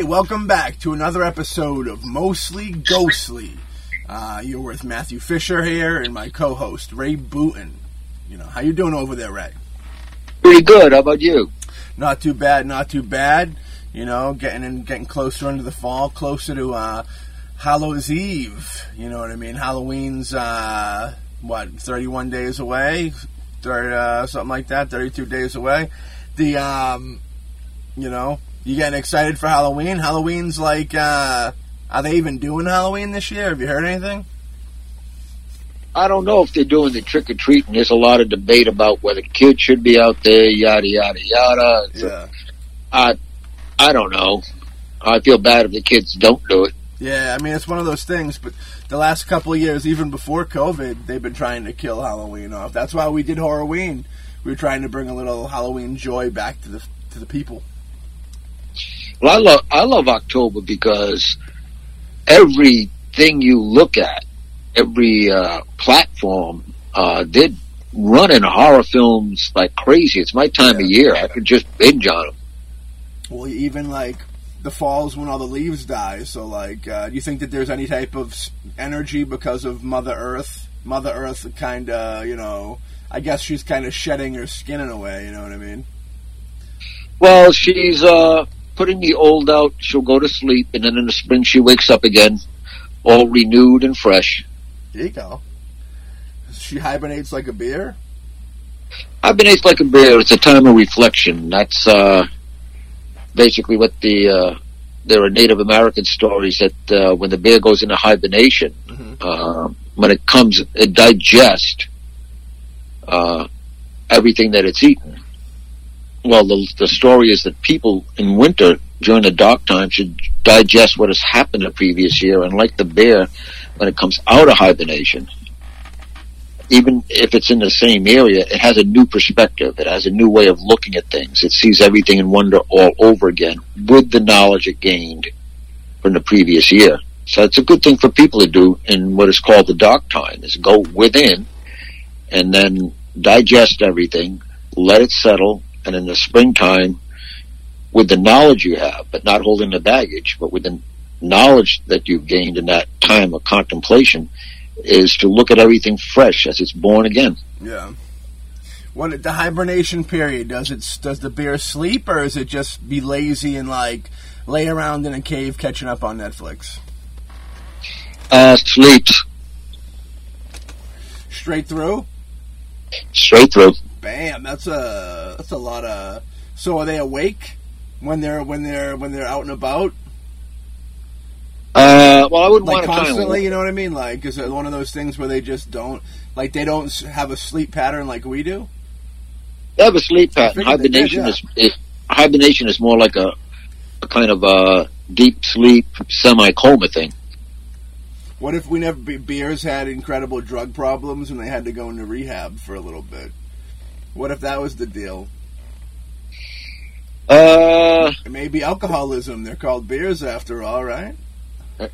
Right, welcome back to another episode of Mostly Ghostly. Uh, you're with Matthew Fisher here and my co-host Ray Booten. You know how you doing over there, Ray? Pretty good. How about you? Not too bad, not too bad. You know, getting in, getting closer into the fall, closer to uh, Hallows Eve. You know what I mean? Halloween's uh, what 31 days away, 30, uh, something like that, 32 days away. The um, you know, you getting excited for Halloween? Halloween's like, uh, are they even doing Halloween this year? Have you heard anything? I don't know if they're doing the trick or treating. There's a lot of debate about whether kids should be out there, yada yada yada. Yeah. I, I don't know. I feel bad if the kids don't do it. Yeah, I mean it's one of those things. But the last couple of years, even before COVID, they've been trying to kill Halloween off. That's why we did Halloween. We were trying to bring a little Halloween joy back to the to the people. Well, I love I love October because everything you look at, every uh, platform, uh, did running horror films like crazy. It's my time Yeah. of year. I could just binge on them. Well, even like the falls when all the leaves die. So, like, uh, do you think that there's any type of energy because of Mother Earth? Mother Earth, kind of, you know, I guess she's kind of shedding her skin in a way. You know what I mean? Well, she's uh, putting the old out. She'll go to sleep, and then in the spring she wakes up again, all renewed and fresh. There you go. She hibernates like a bear. Hibernates like a bear. It's a time of reflection. That's uh, basically what the uh, there are Native American stories that uh, when the bear goes into hibernation, Mhm. uh, when it comes, it digests uh, everything that it's eaten. Well, the the story is that people in winter during the dark time should digest what has happened the previous year, and like the bear, when it comes out of hibernation, even if it's in the same area, it has a new perspective. It has a new way of looking at things. It sees everything in wonder all over again with the knowledge it gained from the previous year. So it's a good thing for people to do in what is called the dark time is go within and then digest everything, let it settle, and in the springtime, with the knowledge you have, but not holding the baggage, but with the knowledge that you've gained in that time of contemplation, is to look at everything fresh as it's born again. Yeah. What the hibernation period does it? Does the bear sleep, or is it just be lazy and like lay around in a cave catching up on Netflix? Uh, sleeps Straight through. straight through. Bam! That's a that's a lot of. So are they awake when they're when they're when they're out and about? Uh, well, I wouldn't Like want to kind constantly, of. you know what I mean? Like, is it one of those things where they just don't like they don't have a sleep pattern like we do? They have a sleep pattern. they did, Hibernation yeah. is it, hibernation is more like a, a kind of a deep sleep, semi coma thing. What if we never be- bears had incredible drug problems and they had to go into rehab for a little bit? What if that was the deal? Uh, Maybe alcoholism. They're called beers after all, right?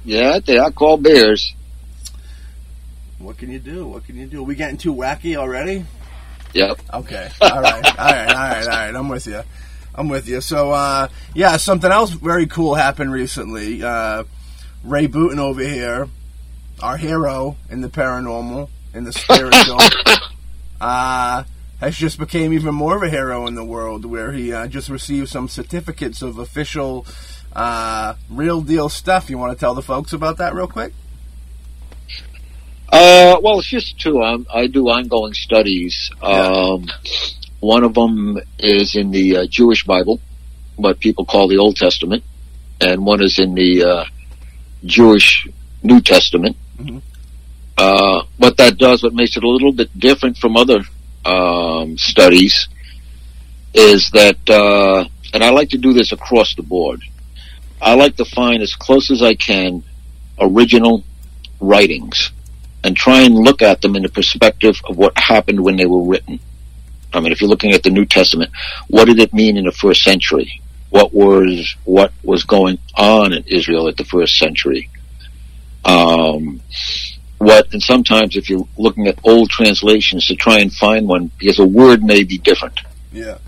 yeah, they are called bears. What can you do? What can you do? we getting too wacky already? Yep. Okay. All right. All right. All right. All right. I'm with you. I'm with you. So, uh, yeah, something else very cool happened recently. Uh, Ray Booten over here, our hero in the paranormal, in the spirit zone, uh, has just became even more of a hero in the world where he uh, just received some certificates of official uh, real deal stuff. You want to tell the folks about that real quick? Uh, well, it's just two. Um, I do ongoing studies. Um, one of them is in the uh, Jewish Bible, what people call the Old Testament, and one is in the uh, Jewish New Testament. Mhm. Uh, what that does, what makes it a little bit different from other um, studies, is that, uh, and I like to do this across the board. I like to find as close as I can original writings and try and look at them in the perspective of what happened when they were written. I mean, if you're looking at the New Testament, what did it mean in the first century? What was what was going on in Israel at the first century? Um, what and sometimes if you're looking at old translations to try and find one because a word may be different. Yeah.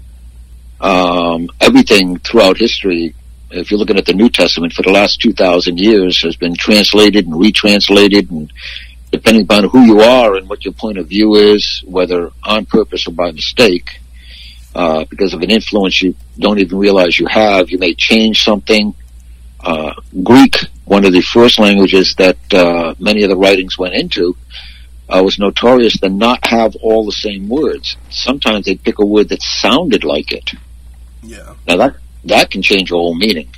Um, everything throughout history if you're looking at the New Testament for the last 2,000 years has been translated and retranslated and depending upon who you are and what your point of view is, whether on purpose or by mistake, uh, because of an influence you don't even realize you have, you may change something. Uh, Greek, one of the first languages that uh, many of the writings went into, uh, was notorious to not have all the same words. Sometimes they'd pick a word that sounded like it. Yeah. Now that that can change your whole meaning.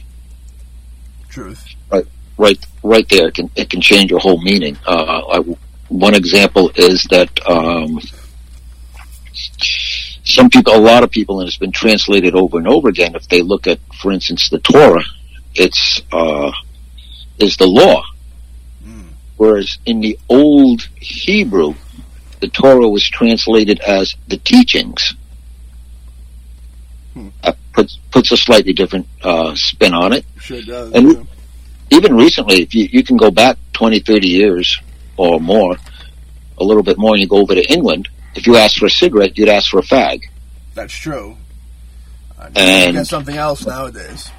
Truth. Right, right, right there. It can it can change your whole meaning. Uh, I, one example is that um, some people, a lot of people, and it's been translated over and over again. If they look at, for instance, the Torah, it's uh, is the law, whereas in the old Hebrew, the Torah was translated as the teachings. Hmm. Uh, puts puts a slightly different uh, spin on it. Sure does. And- yeah. Even recently, if you, you can go back 20, 30 years or more, a little bit more, and you go over to England. If you ask for a cigarette, you'd ask for a fag. That's true. Uh, And- get something else nowadays.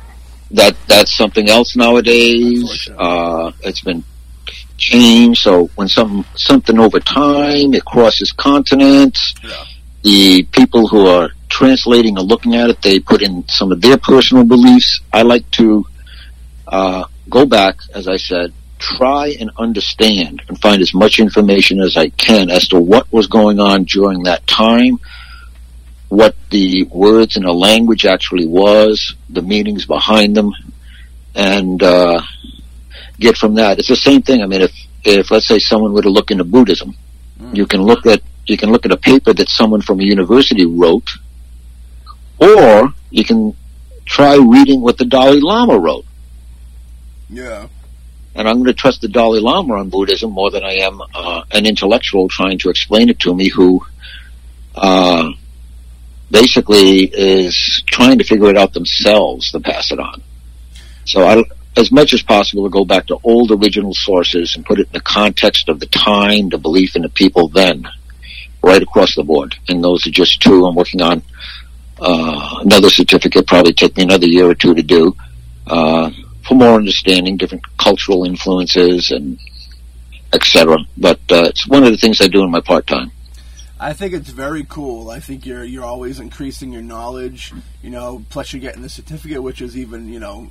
That that's something else nowadays. Uh, it's been changed. So when some something over time it crosses continents, Yeah. the people who are translating or looking at it, they put in some of their personal beliefs. I like to uh, go back, as I said, try and understand and find as much information as I can as to what was going on during that time, what the words in the language actually was, the meanings behind them, and uh, get from that. It's the same thing. I mean, if if let's say someone were to look into Buddhism, Mm. you can look at you can look at a paper that someone from a university wrote, or you can try reading what the Dalai Lama wrote. Yeah. And I'm going to trust the Dalai Lama on Buddhism more than I am uh, an intellectual trying to explain it to me who uh, basically is trying to figure it out themselves to pass it on. So I, as much as possible to go back to old original sources and put it in the context of the time, the belief in the people then, right across the board. And those are just two. I'm working on uh, another certificate, probably take me another year or two to do. Uh, for more understanding different cultural influences and etc. But uh, it's one of the things I do in my part time. I think it's very cool. I think you're you're always increasing your knowledge, you know. Plus, you're getting the certificate, which is even you know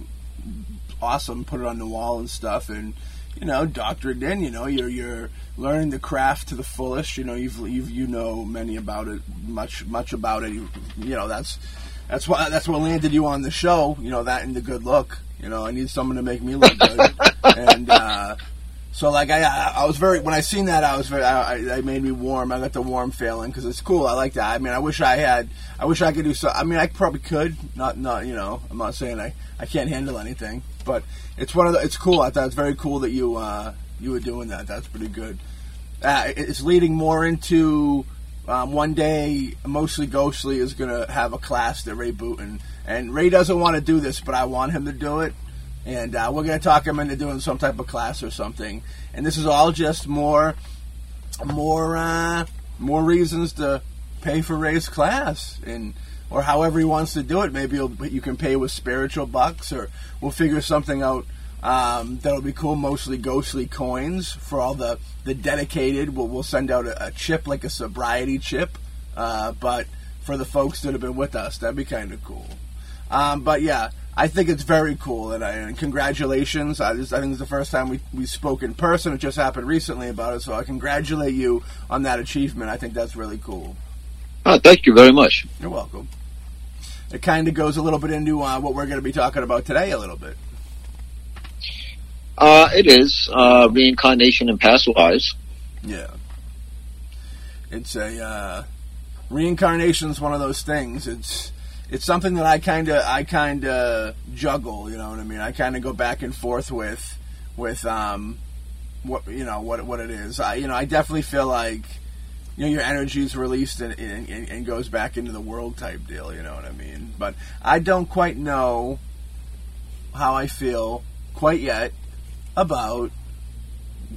awesome. Put it on the wall and stuff, and you know, doctorate in. You know, you're you're learning the craft to the fullest. You know, you've you've you know many about it, much much about it. You, you know, that's that's why that's what landed you on the show. You know, that and the good look. You know, I need someone to make me look good, and. uh so like I, I was very when I seen that I was very I, I made me warm. I got the warm feeling because it's cool. I like that. I mean, I wish I had. I wish I could do so. I mean, I probably could. Not not you know. I'm not saying I I can't handle anything, but it's one of the. It's cool. I thought it's very cool that you uh you were doing that. That's pretty good. Uh, it's leading more into. Um, one day, mostly Ghostly is gonna have a class that Ray Booten, and Ray doesn't want to do this, but I want him to do it and uh, we're going to talk him into doing some type of class or something. And this is all just more, more, uh, more reasons to pay for Ray's class, and or however he wants to do it. Maybe you can pay with spiritual bucks, or we'll figure something out um, that'll be cool. Mostly ghostly coins for all the the dedicated. We'll, we'll send out a, a chip like a sobriety chip, uh, but for the folks that have been with us, that'd be kind of cool. Um, but yeah, I think it's very cool, and, I, and congratulations. I, this, I think it's the first time we, we spoke in person. It just happened recently about it, so I congratulate you on that achievement. I think that's really cool. Oh, thank you very much. You're welcome. It kind of goes a little bit into uh, what we're going to be talking about today, a little bit. Uh, it is uh, reincarnation and past lives. Yeah. It's a uh, is one of those things. It's it's something that I kind of I kind of juggle. You know what I mean? I kind of go back and forth with with um what you know what what it is. I you know I definitely feel like you know your energy is released and, and, and goes back into the world type deal. You know what I mean? But I don't quite know how I feel quite yet about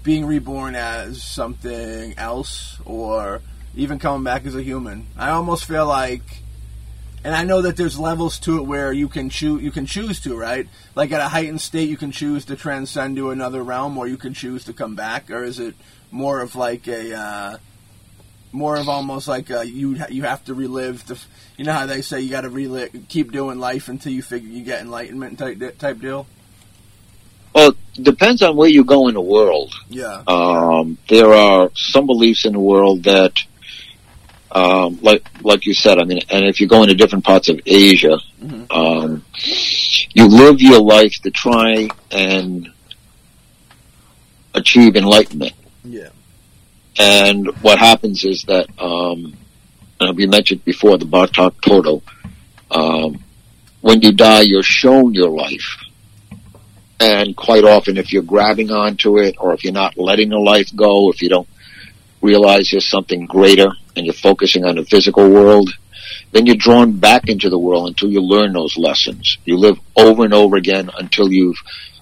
being reborn as something else or even coming back as a human. I almost feel like And I know that there's levels to it where you can choose you can choose to, right? Like at a heightened state you can choose to transcend to another realm or you can choose to come back or is it more of like a uh, more of almost like a, you you have to relive the you know how they say you got to relive keep doing life until you figure you get enlightenment type type deal? Well, depends on where you go in the world. Yeah. Um, there are some beliefs in the world that um, like like you said, I mean, and if you go into different parts of Asia, Mhm. um, you live your life to try and achieve enlightenment. Yeah. And what happens is that, um, we mentioned before the Bardo Thodol, um, when you die, you're shown your life. And quite often, if you're grabbing onto it, or if you're not letting the life go, if you don't realize there's something greater and you're focusing on the physical world, then you're drawn back into the world until you learn those lessons. You live over and over again until you've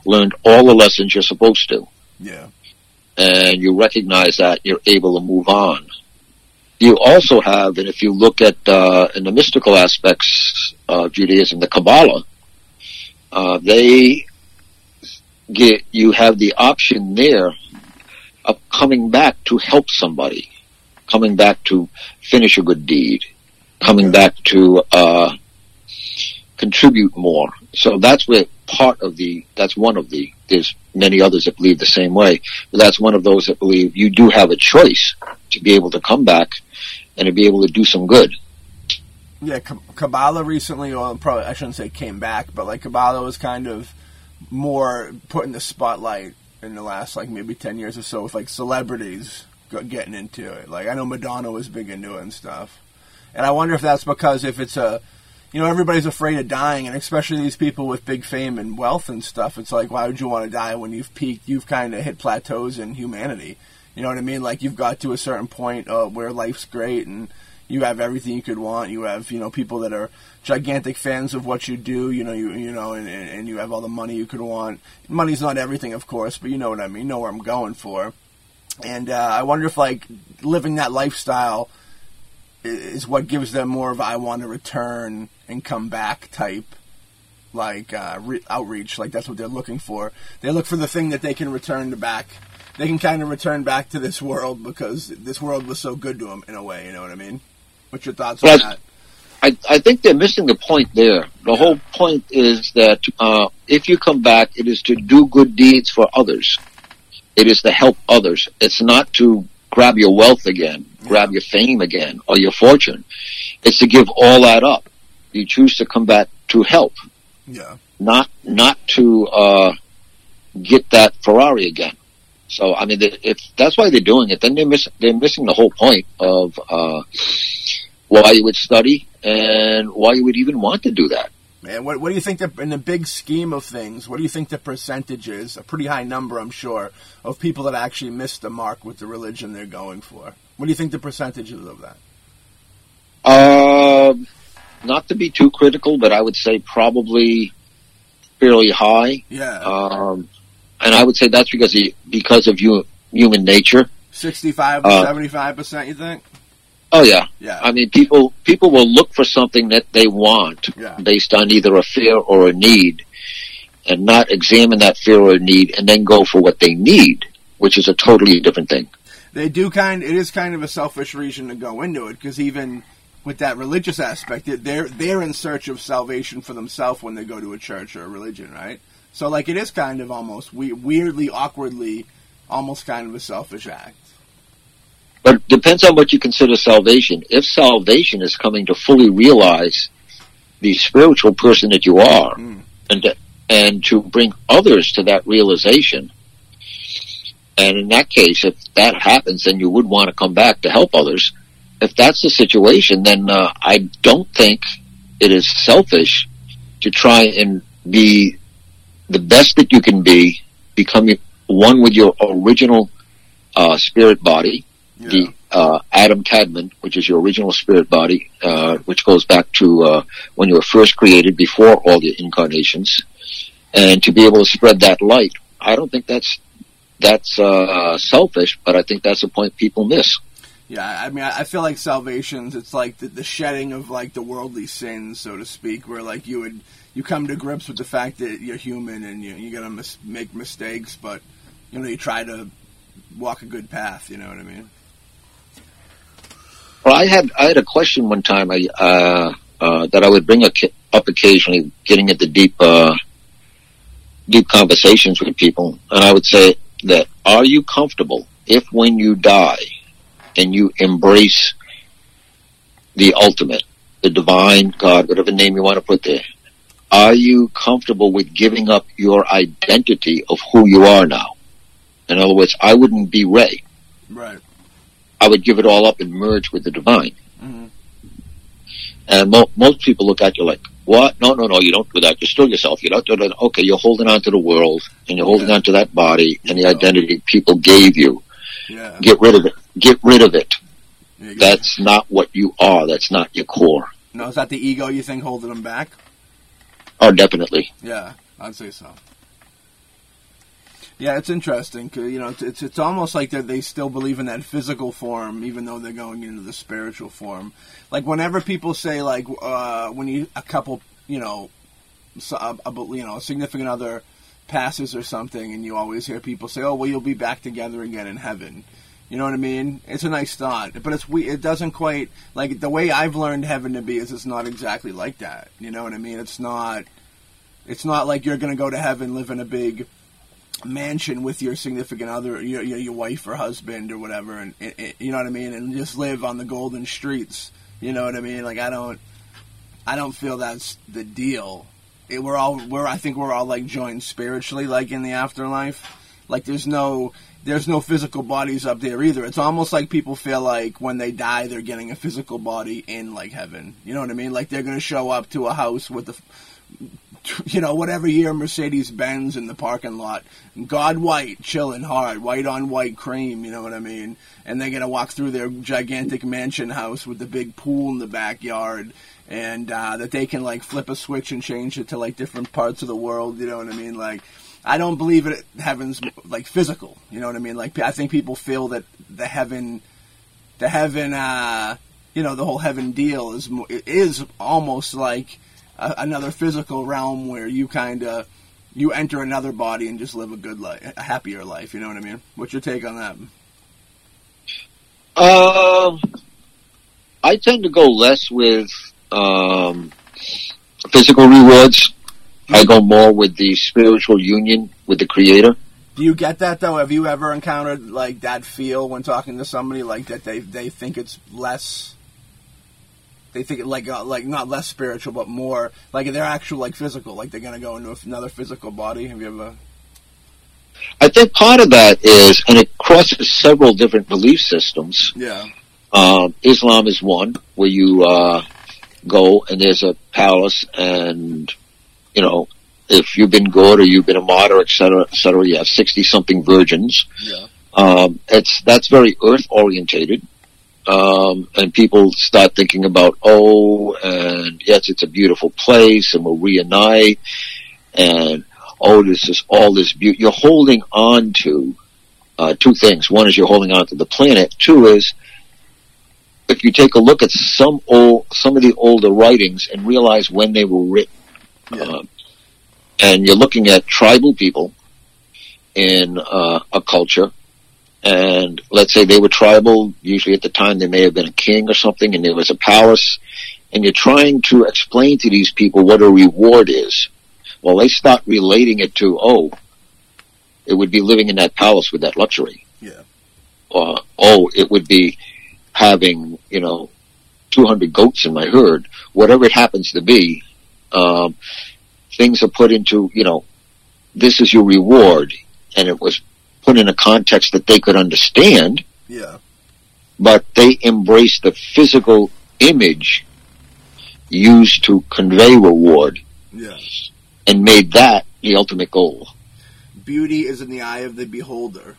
learned all the lessons you're supposed to Yeah. and you recognize that, you're able to move on. You also have, and if you look at uh, in the mystical aspects of Judaism, the Kabbalah, uh, they get you have the option there of coming back to help somebody, coming back to finish a good deed, coming back to uh, contribute more. So that's where part of the that's one of the there's many others that believe the same way, but that's one of those that believe you do have a choice to be able to come back and to be able to do some good. Yeah, Kabbalah recently, or probably I shouldn't say came back, but like Kabbalah was kind of more put in the spotlight in the last like maybe ten years or so with like celebrities getting into it. Like I know Madonna was big into it and stuff, and I wonder if that's because if it's a you know, everybody's afraid of dying, and especially these people with big fame and wealth and stuff. It's like, why would you want to die when you've peaked? You've kind of hit plateaus in humanity. You know what I mean? Like you've got to a certain point uh, where life's great and you have everything you could want. You have, you know, people that are gigantic fans of what you do. You know, you you know, and, and you have all the money you could want. Money's not everything, of course, but you know what I mean. You know where I'm going for. And uh, I wonder if like living that lifestyle is what gives them more of I want to return and come back type like uh, re- outreach. Like that's what they're looking for. They look for the thing that they can return to back. They can kind of return back to this world because this world was so good to them in a way. You know what I mean? What's your thoughts on Well, that? I, I think they're missing the point there. The whole point is that uh, if you come back, it is to do good deeds for others. It is to help others. It's not to grab your wealth again, grab your fame again, or your fortune. It's to give all that up. You choose to come back to help, Yeah, not not to uh, get that Ferrari again. So I mean, if that's why they're doing it, then they're miss, they're missing the whole point of uh, why you would study and why you would even want to do that. man. What what do you think that in the big scheme of things? What do you think the percentage is? A pretty high number, I'm sure, of people that actually miss the mark with the religion they're going for. What do you think the percentage is of that? Um, not to be too critical, but I would say probably fairly high. Yeah, Um, and I would say that's because of, because of you, human nature. sixty-five to uh, seventy-five percent. You think? Oh yeah, Yeah, I mean people people will look for something that they want yeah, based on either a fear or a need, and not examine that fear or need and then go for what they need, which is a totally different thing. they do kind. It is kind of a selfish reason to go into it because even with that religious aspect, it- they're they're in search of salvation for themselves when they go to a church or a religion, right? So like it is kind of almost we- weirdly, awkwardly, almost kind of a selfish act. But it depends on what you consider salvation. If salvation is coming to fully realize the spiritual person that you are, Mm. and to, and to bring others to that realization, and in that case, if that happens, then you would want to come back to help others. If that's the situation, then uh, I don't think it is selfish to try and be the best that you can be, becoming one with your original uh, spirit body, Yeah. the uh, Adam Kadmon, which is your original spirit body, uh, which goes back to uh, when you were first created before all your incarnations, and to be able to spread that light. I don't think that's that's uh, selfish, but I think that's a point people miss. Yeah, I mean, I I feel like salvations. It's like the, the shedding of like the worldly sins, so to speak, where like you would you come to grips with the fact that you're human and you you're gonna mis- make mistakes, but you know you try to walk a good path. You know what I mean? Well, I had I had a question one time I, uh, uh, that I would bring up occasionally, getting into deep uh, deep conversations with people, and I would say that Are you comfortable if when you die and you embrace the ultimate, the divine God, whatever name you want to put there, are you comfortable with giving up your identity of who you are now? In other words, I wouldn't be Ray. Right. I would give it all up and merge with the divine. hmm And mo- most people look at you like, what? No, no, no, you don't do that. You're still yourself. You're not doing that. Okay, you're holding on to the world and you're holding Yeah. on to that body and the Yeah. identity people gave you. Yeah. Get rid of it. Get rid of it. That's not what you are. That's not your core. no, is that the ego you think holding them back? Oh, definitely. Yeah, I'd say so. Yeah, it's interesting you know it's, it's it's almost like that they still believe in that physical form, even though they're going into the spiritual form. Like whenever people say like uh, when you a couple you know a, a, you know a significant other passes or something, and you always hear people say, "Oh, well, you'll be back together again in heaven." You know what I mean? It's a nice thought, but it's we. It doesn't quite like the way I've learned heaven to be is it's not exactly like that. You know what I mean? It's not. It's not like you're going to go to heaven, live in a big mansion with your significant other, your your, your wife or husband or whatever, and, you know what I mean, and just live on the golden streets. You know what I mean? Like I don't, I don't feel that's the deal. It, we're all we're I think we're all like joined spiritually, like in the afterlife. Like there's no there's no physical bodies up there either. It's almost like people feel like when they die, they're getting a physical body in like heaven. You know what I mean? Like they're going to show up to a house with the you know, whatever year Mercedes Benz in the parking lot. God white, chilling hard, white on white cream, you know what I mean? And they're going to walk through their gigantic mansion house with the big pool in the backyard. And uh, that they can like flip a switch and change it to like different parts of the world, you know what I mean? Like, I don't believe it heaven's like physical, you know what I mean? Like, I think people feel that the heaven, the heaven, uh, you know, the whole heaven deal is is almost like a, another physical realm where you kind of you enter another body and just live a good life, a happier life. You know what I mean? What's your take on that? Um, I tend to go less with um, physical rewards. I go more with the spiritual union with the Creator. Do you get that though? Have you ever encountered like that feel when talking to somebody like that? They they think it's less. They think it like uh, like not less spiritual, but more like they're actual like physical. Like they're gonna go into another physical body. Have you ever? I think part of that is, and it crosses several different belief systems. Yeah. Um, Islam is one where you uh, go and there's a palace, and you know if you've been good or you've been a martyr, et cetera, et cetera, you have sixty something virgins. Yeah. Um, it's that's very earth orientated, um, and people start thinking about oh, and yes, it's a beautiful place, and we'll reunite, and oh, this is all this beauty. You're holding on to uh, two things. One is you're holding on to the planet. Two is if you take a look at some old, some of the older writings and realize when they were written. Uh, and you're looking at tribal people in uh, a culture, and let's say they were tribal. Usually, at the time, they may have been a king or something, and there was a palace, and you're trying to explain to these people what a reward is. Well, they start relating it to, oh, it would be living in that palace with that luxury. Yeah. Uh, oh, it would be having, you know, 200 goats in my herd, whatever it happens to be. Um, things are put into, you know, this is your reward, and it was put in a context that they could understand, Yeah. but they embraced the physical image used to convey reward Yeah. and made that the ultimate goal. beauty is in the eye of the beholder,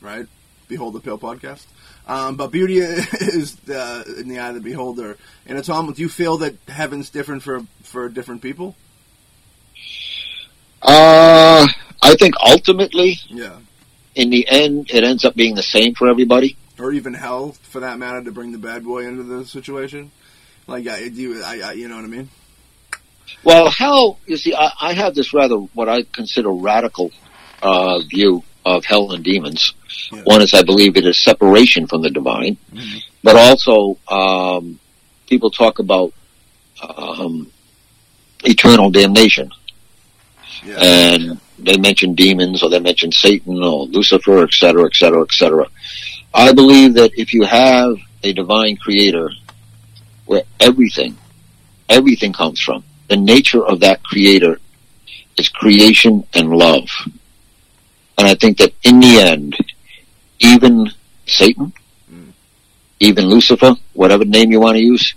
right? Behold the Pill podcast. Um, but beauty is the, in the eye of the beholder, and it's almost. Do you feel that heaven's different for for different people? Uh, I think ultimately, Yeah. in the end, it ends up being the same for everybody. or even hell for that matter to bring the bad boy into the situation? Like, I, do you, I, I, you know what I mean? Well, hell, you see, I, I have this rather what I consider radical uh, view of hell and demons. Yeah. One is, I believe, it is separation from the divine, Mhm. but also um, people talk about um, eternal damnation, Yeah. and they mention demons or they mention Satan or Lucifer, et cetera, et cetera, et cetera. I believe that if you have a divine creator where everything, everything comes from, the nature of that creator is creation and love. And I think that in the end, even Satan, Mm. even Lucifer, whatever name you want to use,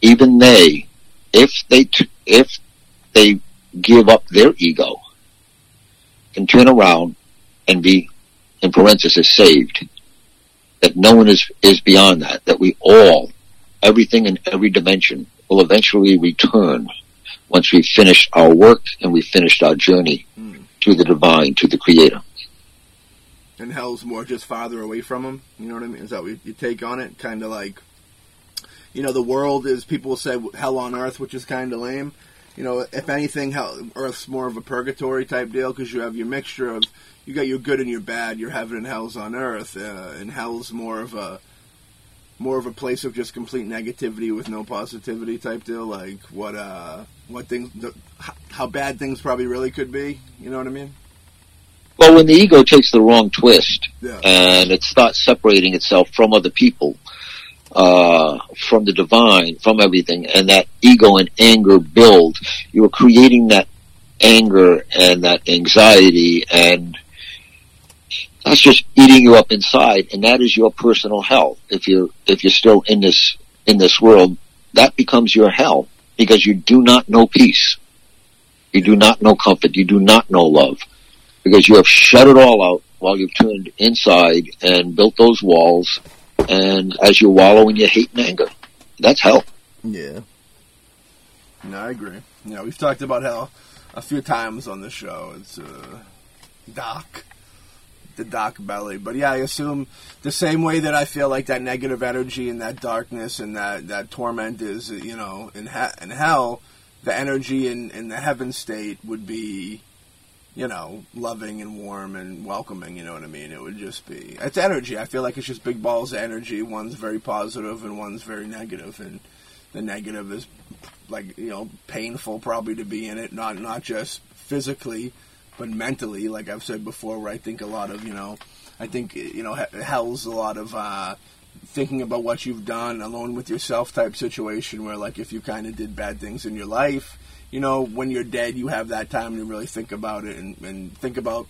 even they, if they, t- if they give up their ego, can turn around and be, in parentheses, saved. That no one is, is beyond that. That we all, everything in every dimension, will eventually return once we've finished our work and we've finished our journey Mm. to the divine, to the creator. And hell's more just farther away from him. You know what I mean? Is that what you take on it? Kind of like, you know, the world is people say hell on earth, which is kind of lame. You know, if anything, hell, Earth's more of a purgatory type deal because you have your mixture of you got your good and your bad, your heaven and hell's on earth, uh, and hell's more of a more of a place of just complete negativity with no positivity type deal. Like what uh what things the, how bad things probably really could be. You know what I mean? Well, when the ego takes the wrong twist Yeah. and it starts separating itself from other people, uh, from the divine, from everything, and that ego and anger build, you are creating that anger and that anxiety and that's just eating you up inside and that is your personal hell. If you're, if you're still in this, in this world, that becomes your hell because you do not know peace. You do not know comfort. You do not know love because you have shut it all out while you've turned inside and built those walls and as you wallow in your hate and anger. That's hell. Yeah. No, I agree. You know, we've talked about hell a few times on the show. It's uh, Doc, the Doc belly. But yeah, I assume the same way that I feel like that negative energy and that darkness and that, that torment is, you know, in, he- in hell, the energy in, in the heaven state would be, you know, loving and warm and welcoming. You know what I mean? It would just be it's energy. I feel like it's just big balls of energy. One's very positive and one's very negative, and the negative is like you know painful probably to be in it. Not not just physically, but mentally. Like I've said before, where I think a lot of you know, I think you know hell's a lot of. uh thinking about what you've done alone with yourself type situation where like if you kind of did bad things in your life you know when you're dead you have that time to really think about it and, and think about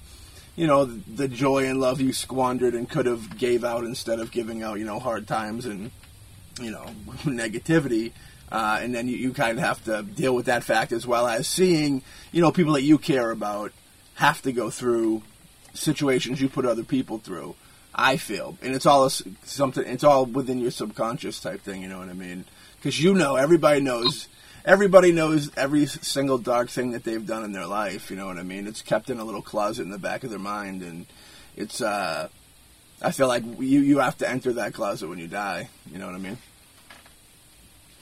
you know the joy and love you squandered and could have gave out instead of giving out you know hard times and you know negativity uh, and then you, you kind of have to deal with that fact as well as seeing you know people that you care about have to go through situations you put other people through I feel, and it's all a something. It's all within your subconscious type thing. You know what I mean? Because you know, everybody knows. Everybody knows every single dark thing that they've done in their life. You know what I mean? It's kept in a little closet in the back of their mind, and it's. uh I feel like you you have to enter that closet when you die. You know what I mean?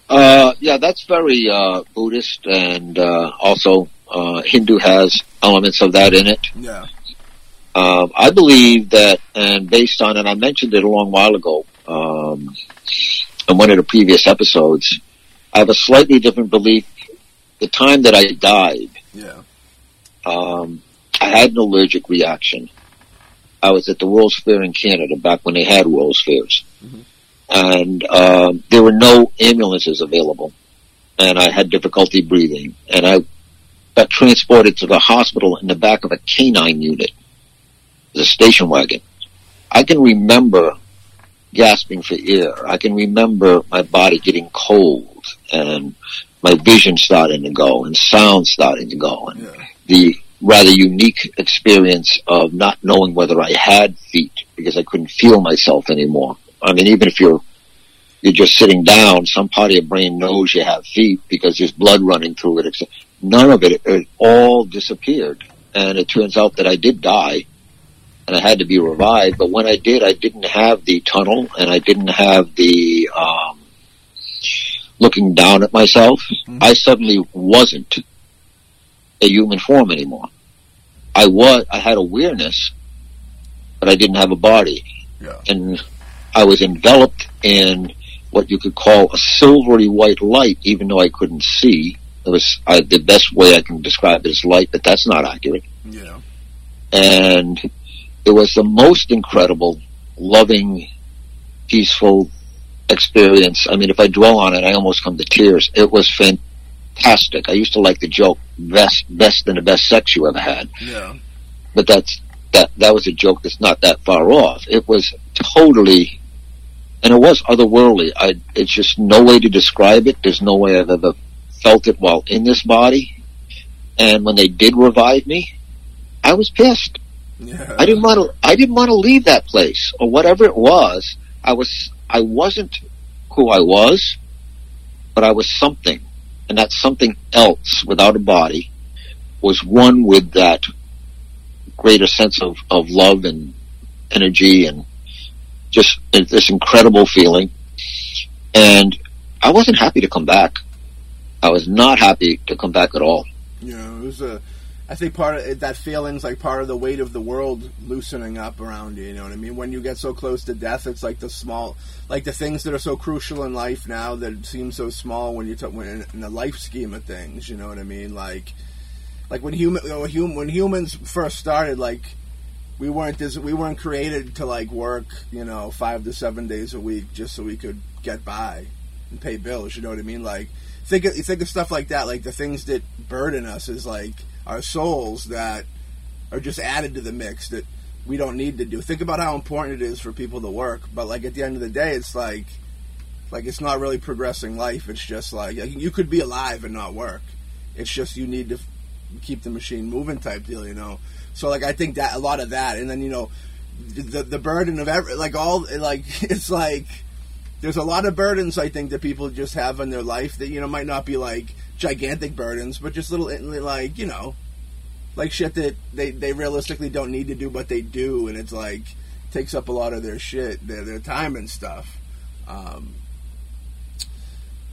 Uh, yeah, that's very, uh, Buddhist and, uh, also, uh, Hindu has elements of that in it. Yeah. Um, I believe that, and based on, and I mentioned it a long while ago, um, in one of the previous episodes, I have a slightly different belief. The time that I died, Yeah. um, I had an allergic reaction. I was at the World's Fair in Canada back when they had World's Fairs. Mhm. And um, there were no ambulances available. And I had difficulty breathing. And I got transported to the hospital in the back of a canine unit, the station wagon. I can remember gasping for air. I can remember my body getting cold and my vision starting to go and sound starting to go and Yeah. the rather unique experience of not knowing whether I had feet because I couldn't feel myself anymore. I mean, even if you're you're just sitting down, some part of your brain knows you have feet because there's blood running through it. None of it, it all disappeared. And it turns out that I did die and I had to be revived. But when I did, I didn't have the tunnel, and I didn't have the um, looking down at myself. Mm-hmm. I suddenly wasn't a human form anymore. I was. I had awareness, but I didn't have a body, yeah. and I was enveloped in what you could call a silvery white light, even though I couldn't see. It was I, the best way I can describe it is light, but that's not accurate. Yeah. And it was the most incredible, loving, peaceful experience. I mean, if I dwell on it, I almost come to tears. It was fantastic. I used to like the joke, best, best than the best sex you ever had. Yeah. But that's, that, that was a joke that's not that far off. It was totally, and it was otherworldly. I, it's just no way to describe it. There's no way I've ever felt it while in this body. And when they did revive me, I was pissed. Yeah. I didn't want to. I didn't want to leave that place or whatever it was. I was. I wasn't who I was, but I was something, and that something else without a body was one with that greater sense of of love and energy and just this incredible feeling. And I wasn't happy to come back. I was not happy to come back at all. Yeah, it was a. I think part of it, that feeling's like part of the weight of the world loosening up around you. You know what I mean? When you get so close to death, it's like the small, like the things that are so crucial in life now that seem so small when you talk when in the life scheme of things. You know what I mean? Like, like when human, when humans first started, like we weren't this, we weren't created to like work, you know, five to seven days a week just so we could get by and pay bills. You know what I mean? Like think of, think of stuff like that. Like the things that burden us is like our souls that are just added to the mix that we don't need to do. Think about how important it is for people to work, but like at the end of the day, it's like like it's not really progressing life. It's just like you could be alive and not work. It's just you need to keep the machine moving type deal, you know. So like I think that a lot of that, and then you know the the burden of every like all like it's like there's a lot of burdens I think that people just have in their life that you know might not be like gigantic burdens, but just little like you know, like shit that they they realistically don't need to do, but they do, and it's like takes up a lot of their shit, their their time and stuff. Um,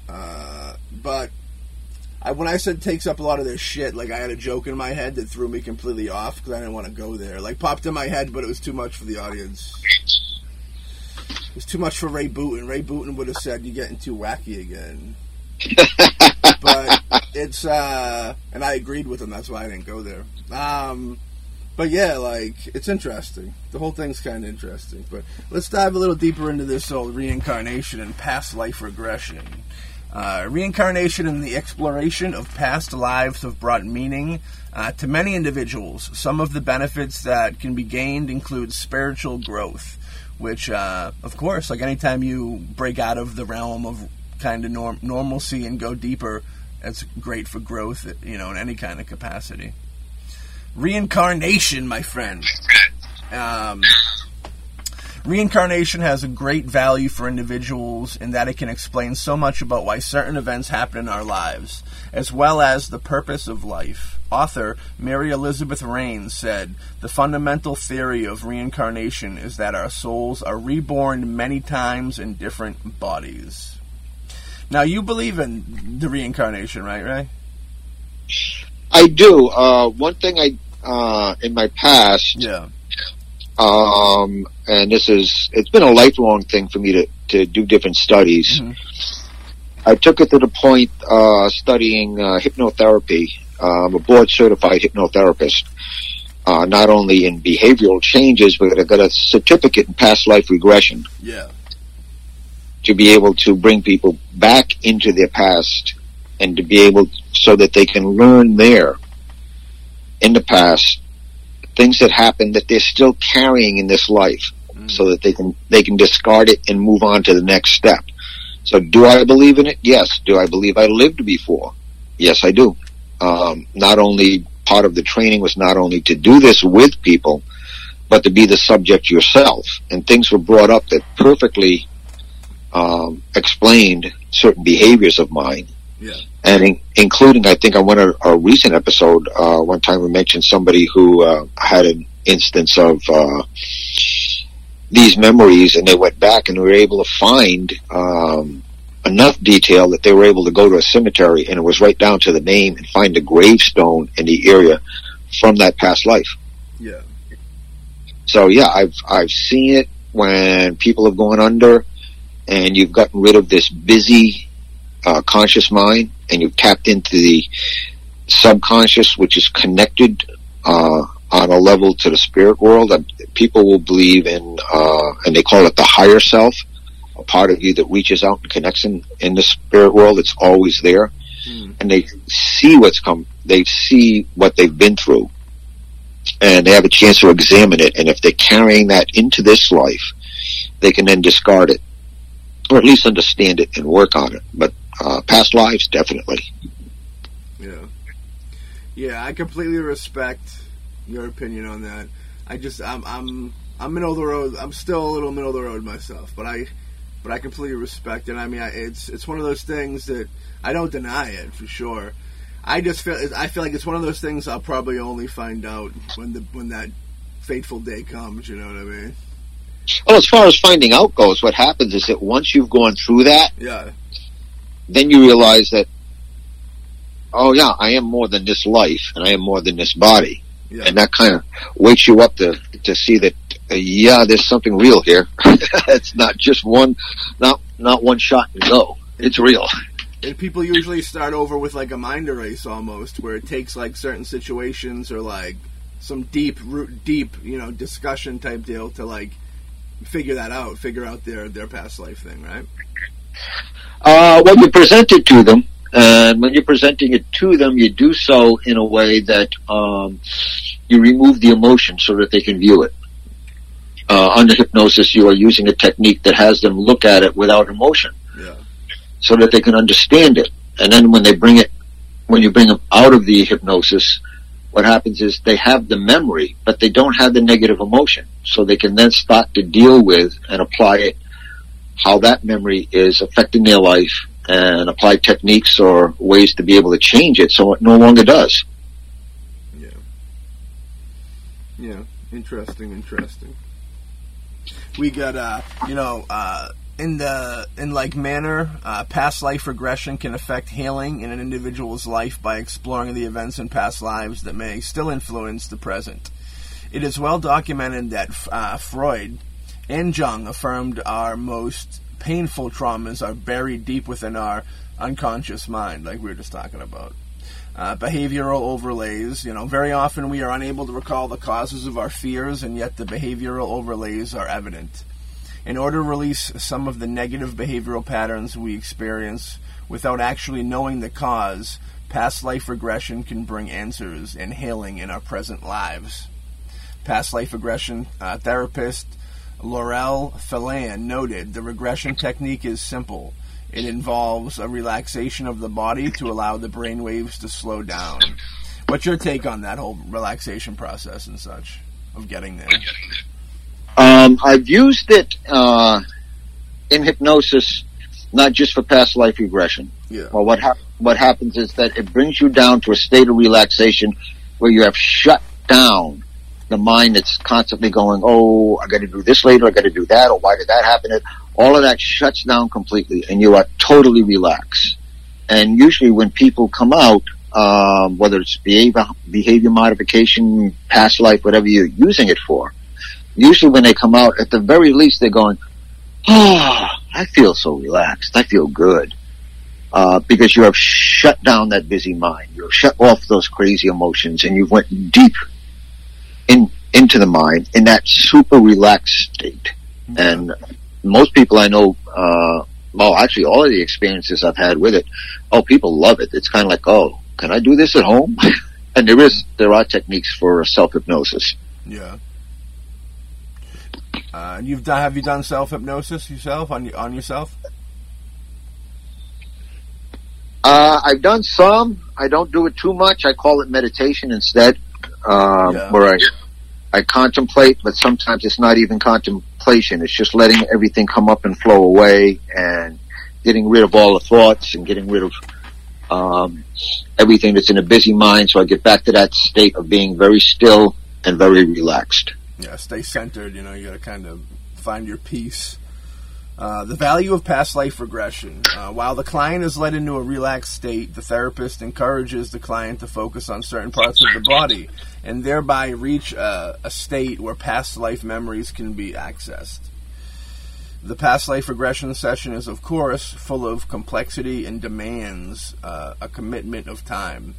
uh, but I, when I said takes up a lot of their shit, like I had a joke in my head that threw me completely off because I didn't want to go there. Like popped in my head, but it was too much for the audience. It was too much for Ray Booten. Ray Booten would have said, "You're getting too wacky again." But it's uh, and I agreed with him. That's why I didn't go there. Um, but yeah, like it's interesting. The whole thing's kind of interesting. But let's dive a little deeper into this old reincarnation and past life regression. Uh, reincarnation and the exploration of past lives have brought meaning uh, to many individuals. Some of the benefits that can be gained include spiritual growth which, uh, of course, like anytime you break out of the realm of kind of norm- normalcy and go deeper, it's great for growth, you know, in any kind of capacity. Reincarnation, my friend. Um, Reincarnation has a great value for individuals in that it can explain so much about why certain events happen in our lives, as well as the purpose of life. Author Mary Elizabeth Raines said, The fundamental theory of reincarnation is that our souls are reborn many times in different bodies. Now, you believe in the reincarnation, right, Ray? I do. Uh, one thing I, uh, in my past, yeah um, and this is, it's been a lifelong thing for me to, to do different studies. Mm-hmm. I took it to the point, uh, studying, uh, hypnotherapy. Uh, I'm a board certified hypnotherapist. Uh, not only in behavioral changes, but I got a certificate in past life regression. Yeah. To be able to bring people back into their past and to be able so that they can learn there in the past things that happened that they're still carrying in this life mm. so that they can they can discard it and move on to the next step. So do I believe in it? Yes. Do I believe I lived before? Yes, I do. Um, not only part of the training was not only to do this with people, but to be the subject yourself. And things were brought up that perfectly um, explained certain behaviors of mine yeah. And in, including, I think on one of our recent episode, uh, one time we mentioned somebody who uh, had an instance of uh, these memories, and they went back and were able to find um, enough detail that they were able to go to a cemetery, and it was right down to the name and find a gravestone in the area from that past life. Yeah. So yeah, I've I've seen it when people have gone under, and you've gotten rid of this busy uh, conscious mind, and you've tapped into the subconscious, which is connected uh, on a level to the spirit world. And people will believe in, uh, and they call it the higher self, a part of you that reaches out and connects in, in the spirit world. It's always there. Mm. And they see what's come, they see what they've been through. And they have a chance to examine it. And if they're carrying that into this life, they can then discard it. Or at least understand it and work on it. But uh, past lives, definitely. Yeah. Yeah, I completely respect your opinion on that. I just I'm I'm I'm middle of the road. I'm still a little middle of the road myself, but I but I completely respect it. I mean, I, it's it's one of those things that I don't deny it for sure. I just feel I feel like it's one of those things I'll probably only find out when the when that fateful day comes. You know what I mean? Well, as far as finding out goes, what happens is that once you've gone through that, Yeah. then you realize that, oh yeah, I am more than this life, and I am more than this body, Yeah. and that kind of wakes you up to to see that, uh, yeah, there's something real here. it's not just one, not not one shot and go. It's real. And people usually start over with like a mind erase almost, where it takes like certain situations or like some deep, root, deep, you know, discussion type deal to like figure that out, figure out their their past life thing, right? Uh, well, you present it to them, and when you're presenting it to them, you do so in a way that um, you remove the emotion so that they can view it. Uh, under hypnosis, you are using a technique that has them look at it without emotion, Yeah. so that they can understand it. And then when they bring it, when you bring them out of the hypnosis, what happens is they have the memory, but they don't have the negative emotion, so they can then start to deal with and apply it how that memory is affecting their life and apply techniques or ways to be able to change it so it no longer does. Yeah. Yeah. Interesting, interesting. We got uh you know, uh in the in like manner, uh, past life regression can affect healing in an individual's life by exploring the events in past lives that may still influence the present. It is well documented that uh, Freud and Jung affirmed our most painful traumas are buried deep within our unconscious mind, like we were just talking about. Uh, behavioral overlays, you know, very often we are unable to recall the causes of our fears, and yet the behavioral overlays are evident. In order to release some of the negative behavioral patterns we experience without actually knowing the cause, past life regression can bring answers and healing in our present lives. Past life regression uh, therapist Laurel Phelan noted the regression technique is simple. It involves a relaxation of the body to allow the brain waves to slow down. What's your take on that whole relaxation process and such of getting there? Um, I've used it uh, in hypnosis, not just for past life regression. Yeah. Well, what hap- what happens is that it brings you down to a state of relaxation where you have shut down the mind that's constantly going, "Oh, I got to do this later. I got to do that. Or why did that happen?" It, All of that shuts down completely, and you are totally relaxed. And usually, when people come out, um, whether it's behavior behavior modification, past life, whatever you're using it for, usually when they come out, at the very least, they're going, "Oh, I feel so relaxed. I feel good." Uh, because you have shut down that busy mind. You've shut off those crazy emotions and you've went deep in, into the mind in that super relaxed state. And most people I know, uh, well, actually all of the experiences I've had with it, oh, people love it. It's kind of like, oh, can I do this at home? and there is, there are techniques for self-hypnosis. Yeah. Uh, you've done, have you done self hypnosis yourself on on yourself? Uh, I've done some. I don't do it too much. I call it meditation instead, um, Yeah. where I I contemplate, but sometimes it's not even contemplation. It's just letting everything come up and flow away, and getting rid of all the thoughts and getting rid of um, everything that's in a busy mind. So I get back to that state of being very still and very relaxed. Yeah, stay centered. You know, you got to kind of find your peace. Uh, the value of past life regression. Uh, while the client is led into a relaxed state, the therapist encourages the client to focus on certain parts of the body and thereby reach a, state where past life memories can be accessed. The past life regression session is, of course, full of complexity and demands uh, a commitment of time.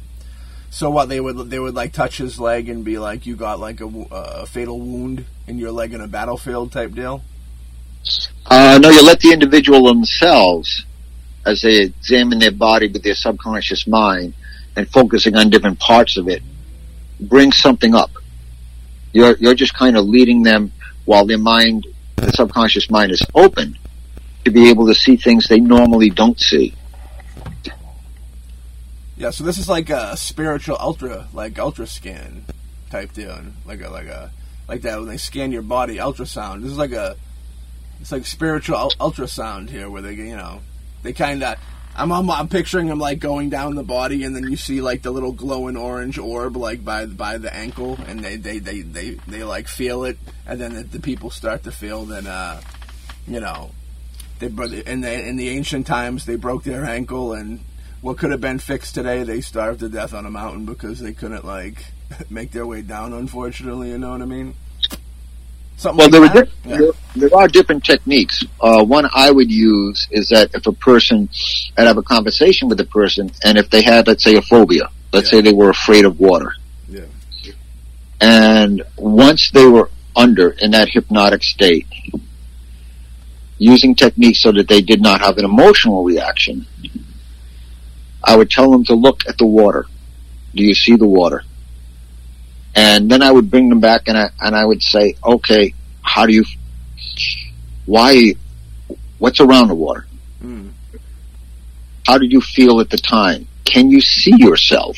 So what they would they would like touch his leg and be like, "You got like a, a fatal wound in your leg in a battlefield" type deal. Uh, no, you let the individual themselves, as they examine their body with their subconscious mind and focusing on different parts of it, bring something up. You're you're just kind of leading them while their mind, the subconscious mind, is open to be able to see things they normally don't see. Yeah, so this is like a spiritual ultra, like ultra scan type deal, like a like a like that when they scan your body ultrasound. This is like a it's like spiritual ultrasound here, where they you know they kind of. I'm, I'm I'm picturing them like going down the body, and then you see like the little glowing orange orb like by by the ankle, and they they they they, they like feel it, and then the, the people start to feel that uh, you know they in the in the ancient times they broke their ankle and what could have been fixed today, they starved to death on a mountain because they couldn't like make their way down. Unfortunately, you know what I mean. Something well, like there, yeah. there, there, are different techniques. Uh, one I would use is that if a person, I'd have a conversation with a person, and if they had, let's say, a phobia, let's yeah. say they were afraid of water, yeah. and once they were under in that hypnotic state, using techniques so that they did not have an emotional reaction, I would tell them to look at the water. Do you see the water? And then I would bring them back and I, and I would say, okay, how do you, why, what's around the water? Mm. How did you feel at the time? Can you see yourself?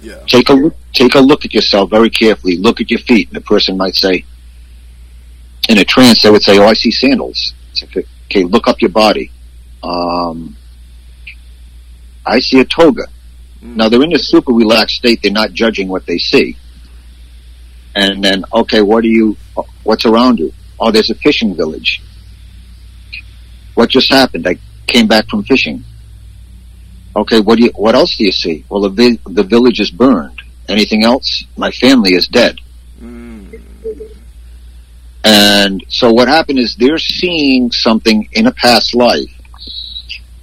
Yeah. Take a look, take a look at yourself very carefully. Look at your feet. And the person might say, in a trance, they would say, oh, I see sandals. okay, look up your body. Um, I see a toga. Mm. Now they're in a super relaxed state. They're not judging what they see. And then, okay, what do you, what's around you? Oh, there's a fishing village. What just happened? I came back from fishing. Okay, what do you, what else do you see? Well, the, vi- the village is burned. Anything else? My family is dead. Mm. And so what happened is they're seeing something in a past life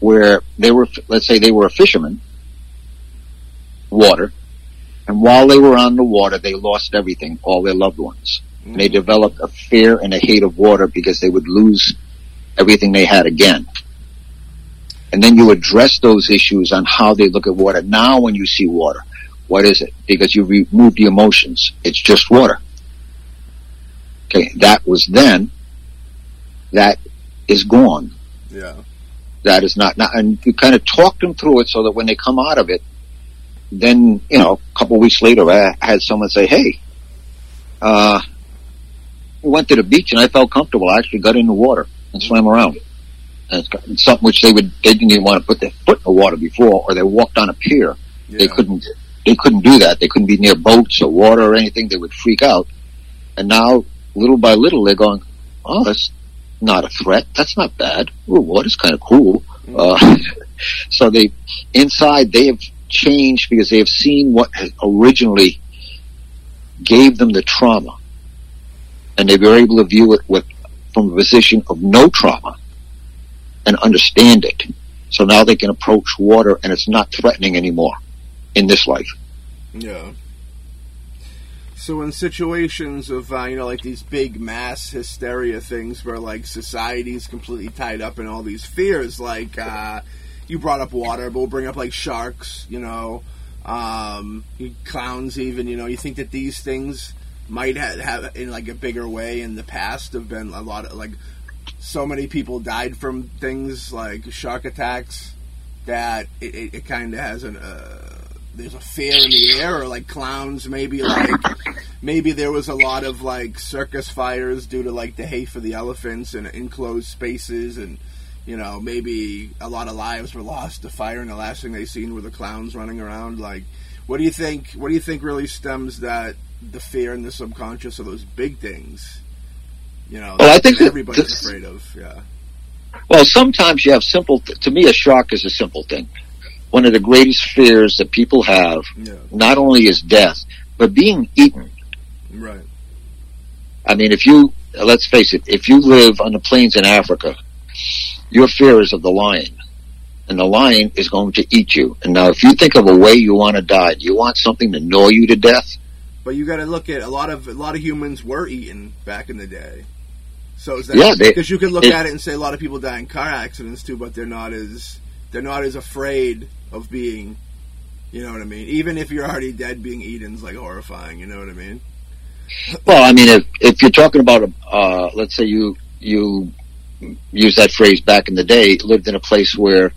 where they were, let's say they were a fisherman, water, and while they were on the water, they lost everything, all their loved ones. Mm. And they developed a fear and a hate of water because they would lose everything they had again. And then you address those issues on how they look at water. Now when you see water, what is it? Because you remove the emotions. It's just water. Okay, that was then. That is gone. Yeah that is not, not and you kind of talk them through it so that when they come out of it, then, you know, a couple of weeks later, I had someone say, Hey, uh, we went to the beach and I felt comfortable. I actually got in the water and swam around. And it's something which they would, they didn't even want to put their foot in the water before, or they walked on a pier. Yeah. They couldn't, they couldn't do that. They couldn't be near boats or water or anything. They would freak out. And now, little by little, they're going, oh, that's, not a threat. That's not bad. Ooh, water's kind of cool. Mm-hmm. Uh, so they, inside, they have changed because they have seen what originally gave them the trauma. And they were able to view it with, from a position of no trauma and understand it. So now they can approach water and it's not threatening anymore in this life. Yeah. So in situations of uh, you know like these big mass hysteria things where like society is completely tied up in all these fears, like uh, you brought up water, but we'll bring up like sharks, you know, um, clowns, even you know. You think that these things might have, have in like a bigger way in the past have been a lot of like so many people died from things like shark attacks that it, it, it kind of has an. Uh, there's a fear in the air, or like clowns. Maybe like maybe there was a lot of like circus fires due to like the hate for the elephants and enclosed spaces, and you know maybe a lot of lives were lost to fire, and the last thing they seen were the clowns running around. Like, what do you think? What do you think really stems that the fear in the subconscious of those big things. You know, Well, I think everybody's this- afraid of. Yeah, Well, sometimes you have simple. to me, a shock is a simple thing. One of the greatest fears that people have yeah, not only is death, but being eaten. right. I mean, if you let's face it, if you live on the plains in Africa, your fear is of the lion, and the lion is going to eat you. And now, if you think of a way you want to die, do you want something to gnaw you to death? But you got to look at a lot of a lot of humans were eaten back in the day. So is that Yeah, because you could look it- at it and say a lot of people die in car accidents too, but they're not as they're not as afraid of being, you know what I mean. Even if you're already dead, being eaten's like horrifying. You know what I mean? Well, I mean, if if you're talking about, a, uh, let's say you you use that phrase back in the day, lived in a place where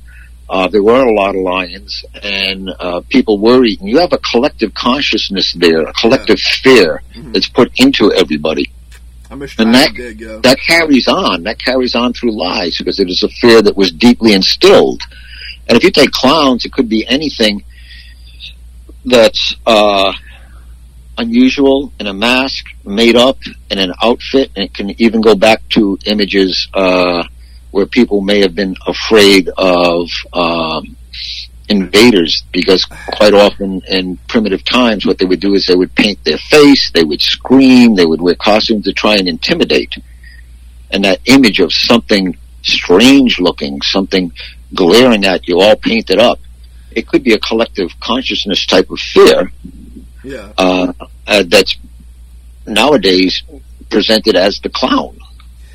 uh, there were a lot of lions and uh, people were eaten. You have a collective consciousness there, a collective fear Mhm. that's put into everybody. I'm a And that-. Yeah. That carries on. That carries on through lies because it is a fear that was deeply instilled. And if you take clowns, it could be anything that's uh, unusual in a mask, made up in an outfit, and it can even go back to images uh, where people may have been afraid of um, invaders because quite often in primitive times what they would do is they would paint their face, they would scream, they would wear costumes to try and intimidate. And that image of something strange looking, something glaring at you, all painted up, it could be a collective consciousness type of fear yeah. uh, uh, that's nowadays presented as the clown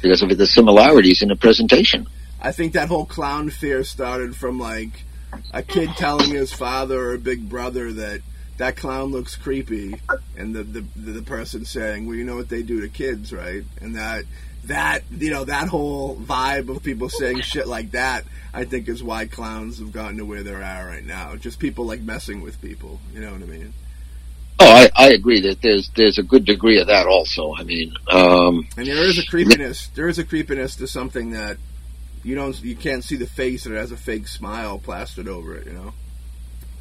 because of the similarities in the presentation. I think that whole clown fear started from like a kid telling his father or a big brother that that clown looks creepy, and the the, the person saying, "Well, you know what they do to kids, right?" And that that you know that whole vibe of people saying shit like that, I think is why clowns have gotten to where they're at right now. Just people like messing with people. You know what I mean? Oh, I, I agree that there's there's a good degree of that also. I mean, um, And there is a creepiness. There is a creepiness to something that you don't you can't see the face and it has a fake smile plastered over it. You know?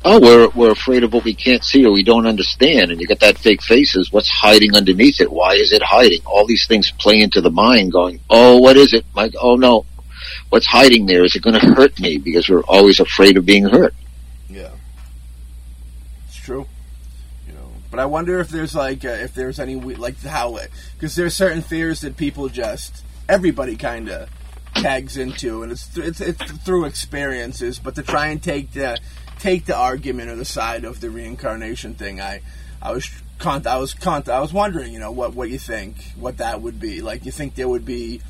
Oh, we're we're afraid of what we can't see or we don't understand, and you get that fake faces. What's hiding underneath it? Why is it hiding? All these things play into the mind, going, "Oh, what is it?" Like, "Oh no, what's hiding there? Is it going to hurt me?" Because we're always afraid of being hurt. Yeah, it's true. You know, but I wonder if there's like uh, if there's any like how it because there's certain fears that people just everybody kind of tags into, and it's, th- it's it's through experiences. But to try and take the take the argument or the side of the reincarnation thing, I I was con- I was con- I was wondering, you know, what what you think, what that would be like. You think there would be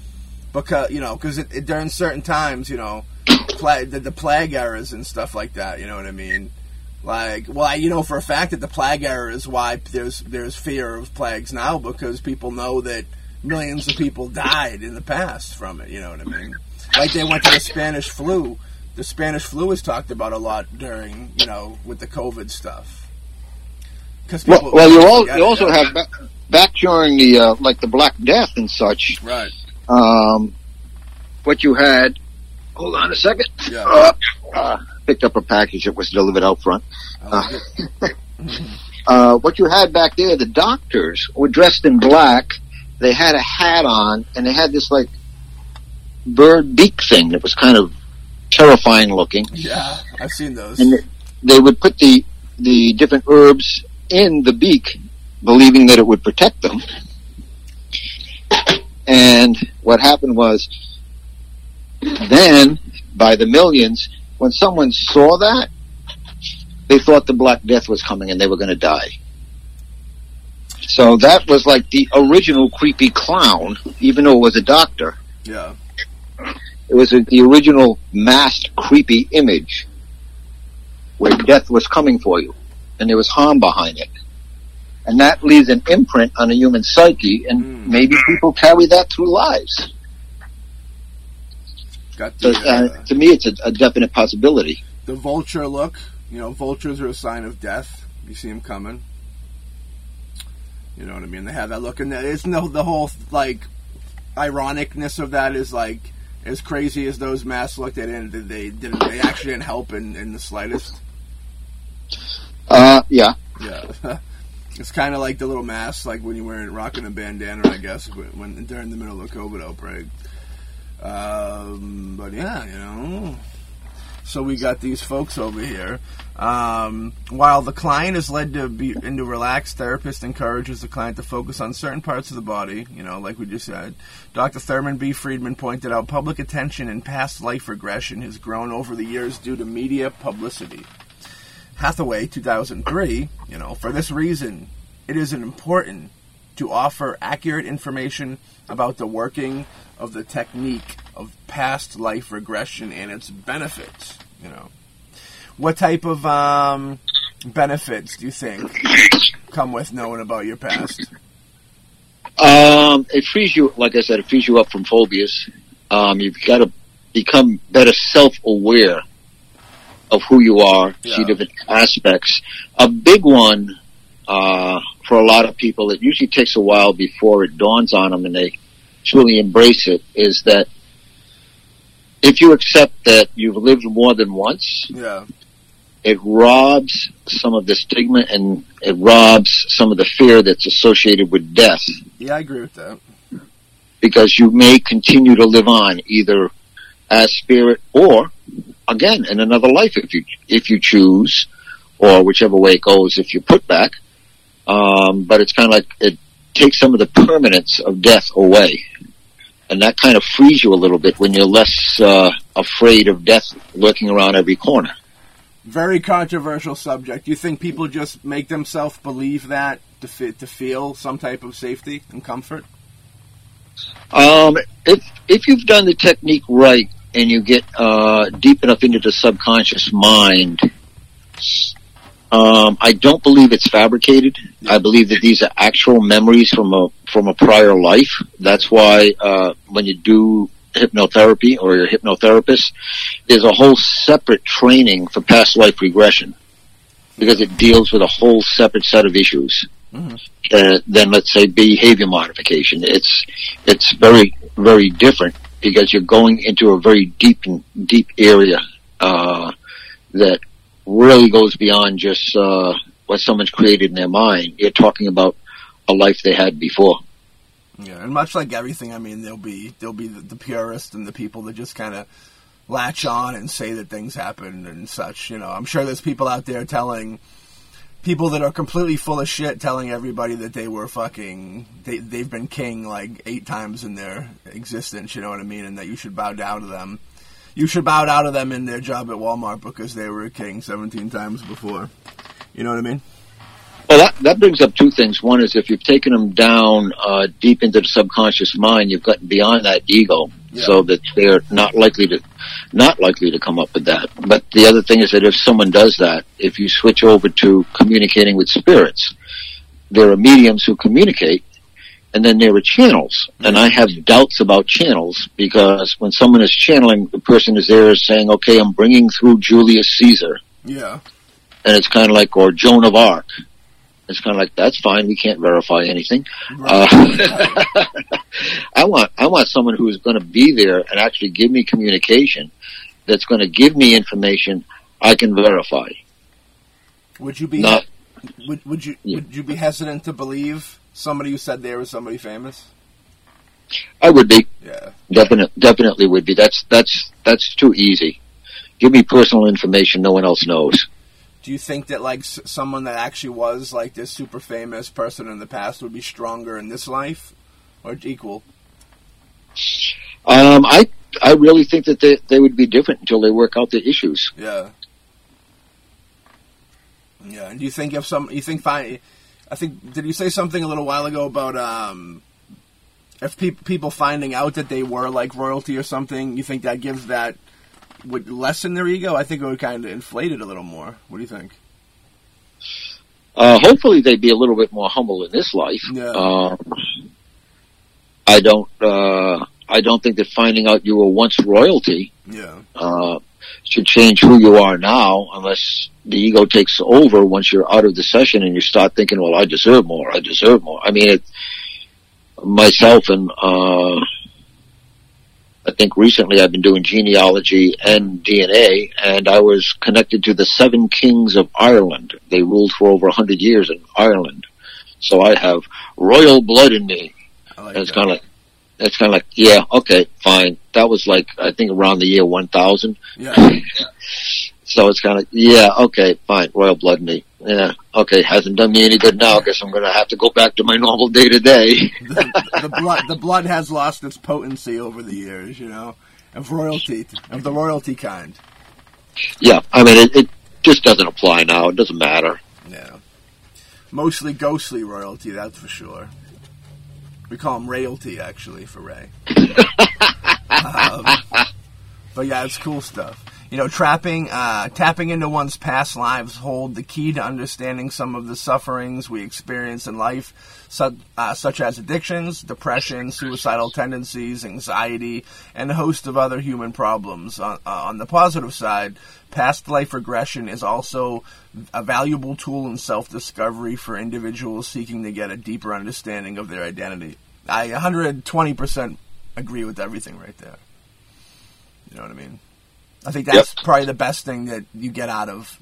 because you know because during certain times, you know, pla- the, the plague eras and stuff like that. You know what I mean? Like, well, I, you know for a fact that the plague era is why there's there's fear of plagues now because people know that millions of people died in the past from it. You know what I mean? Like they went to the Spanish flu. The Spanish flu was talked about a lot during you know with the COVID stuff. Because Well, well, you, all, you also have back, back during the uh, like the Black Death and such. right. Um, what you had. Hold on a second. Yeah. Uh, uh, picked up a package that was delivered out front. I. Uh, what you had back there, the doctors were dressed in black. They had a hat on, and they had this like bird beak thing that was kind of terrifying looking. Yeah, I've seen those. And they would put the the different herbs in the beak, believing that it would protect them. And what happened was, then by the millions, when someone saw that, they thought the Black Death was coming and they were going to die. So that was like the original creepy clown, even though it was a doctor. Yeah, It was a, the original masked creepy image where death was coming for you and there was harm behind it. And that leaves an imprint on a human psyche and Mm. maybe people carry that through lives. got the So, uh, uh, to me, it's a, a definite possibility. the vulture look. You know, vultures are a sign of death. You see them coming. You know what I mean? They have that look, and that isn't the, the whole like ironicness of that is like as crazy as those masks look. They didn't. They didn't. They actually didn't help in, in the slightest. Uh, yeah. Yeah. It's kind of like the little masks, like when you were rocking a bandana, I guess, when during the middle of the COVID outbreak. Um, but yeah, you know. So we got these folks over here. Um, while the client is led to be into relaxed, therapist encourages the client to focus on certain parts of the body. You know, like we just said. Dr. Thurman B. Friedman pointed out public attention in past life regression has grown over the years due to media publicity. Hathaway, 2003, you know, for this reason, it is important to offer accurate information about the working of the technique of past life regression and its benefits, you know. What type of um, benefits do you think come with knowing about your past? Um, it frees you, like I said, it frees you up from phobias. Um, you've got to become better self-aware of who you are, yeah. see different aspects. A big one uh, for a lot of people, it usually takes a while before it dawns on them and they truly embrace it, is that if you accept that you've lived more than once, yeah. It robs some of the stigma and it robs some of the fear that's associated with death. Yeah, I agree with that. Because you may continue to live on either as spirit or again in another life if you if you choose, or whichever way it goes if you put back. Um, but it's kind of like it takes some of the permanence of death away, and that kind of frees you a little bit when you're less uh, afraid of death lurking around every corner. Very controversial subject. You think people just make themselves believe that to fit, to feel some type of safety and comfort? Um, if if you've done the technique right, and you get uh, deep enough into the subconscious mind, um, I don't believe it's fabricated. I believe that these are actual memories from a from a prior life. That's why uh, when you do hypnotherapy or you're a hypnotherapist, there's a whole separate training for past life regression because it deals with a whole separate set of issues mm-hmm. uh, than let's say behavior modification. It's it's very very different because you're going into a very deep and deep area uh, that really goes beyond just uh, what someone's created in their mind. You're talking about a life they had before. Yeah, and much like everything, I mean, there'll be there'll be the, the purists and the people that just kind of latch on and say that things happened and such. You know, I'm sure there's people out there telling people that are completely full of shit telling everybody that they were fucking they they've been king like eight times in their existence, you know what I mean, and that you should bow down to them. You should bow down to them in their job at Walmart because they were a king 17 times before. You know what I mean? Well, that, that brings up two things. One is if you've taken them down uh, deep into the subconscious mind, you've gotten beyond that ego, yeah. so that they're not likely to not likely to come up with that. But the other thing is that if someone does that, if you switch over to communicating with spirits, there are mediums who communicate, and then there are channels. And I have doubts about channels because when someone is channeling, the person is there saying, "Okay, I'm bringing through Julius Caesar." Yeah. And it's kind of like, or Joan of Arc. It's kind of like that's fine. We can't verify anything. Right. Uh, I want I want someone who is going to be there and actually give me communication that's going to give me information I can verify. Would you be Not, would, would you yeah. would you be hesitant to believe somebody who said they were somebody famous? I would be. Yeah. Definitely definitely would be. That's that's that's too easy. Give me personal information no one else knows do you think that like someone that actually was like this super famous person in the past would be stronger in this life or equal? Um, I I really think that they they would be different until they work out the issues. Yeah. Yeah, and do you think if some you think fine? I think did you say something a little while ago about um, if pe- people finding out that they were like royalty or something? You think that gives that would lessen their ego? I think it would kind of inflate it a little more. What do you think? Uh, hopefully, they'd be a little bit more humble in this life. Yeah. Um, I don't. Uh, I don't think that finding out you were once royalty yeah. uh, should change who you are now, unless the ego takes over once you're out of the session and you start thinking, "Well, I deserve more. I deserve more." I mean, it, myself and uh, I think recently I've been doing genealogy and DNA, and I was connected to the seven kings of Ireland. They ruled for over a hundred years in Ireland. so I have royal blood in me. Like it's kind of like, it's kind of like, yeah, okay, fine. That was like, I think around the year 1000. yeah. So it's kind of, yeah, okay, fine, royal blood in me. Yeah, okay, hasn't done me any good now. I guess I'm going to have to go back to my normal day to day. the, blood the blood has lost its potency over the years, you know, of royalty of the royalty kind. Yeah, I mean, it, it just doesn't apply now. It doesn't matter. Yeah, mostly ghostly royalty, that's for sure. We call him royalty actually for Ray. um, but yeah, it's cool stuff. You know, trapping, uh, tapping into one's past lives hold the key to understanding some of the sufferings we experience in life, su- uh, such as addictions, depression, suicidal tendencies, anxiety, and a host of other human problems. On, uh, on the positive side, past life regression is also a valuable tool in self-discovery for individuals seeking to get a deeper understanding of their identity. I 120% agree with everything right there. You know what I mean? I think that's probably the best thing that you get out of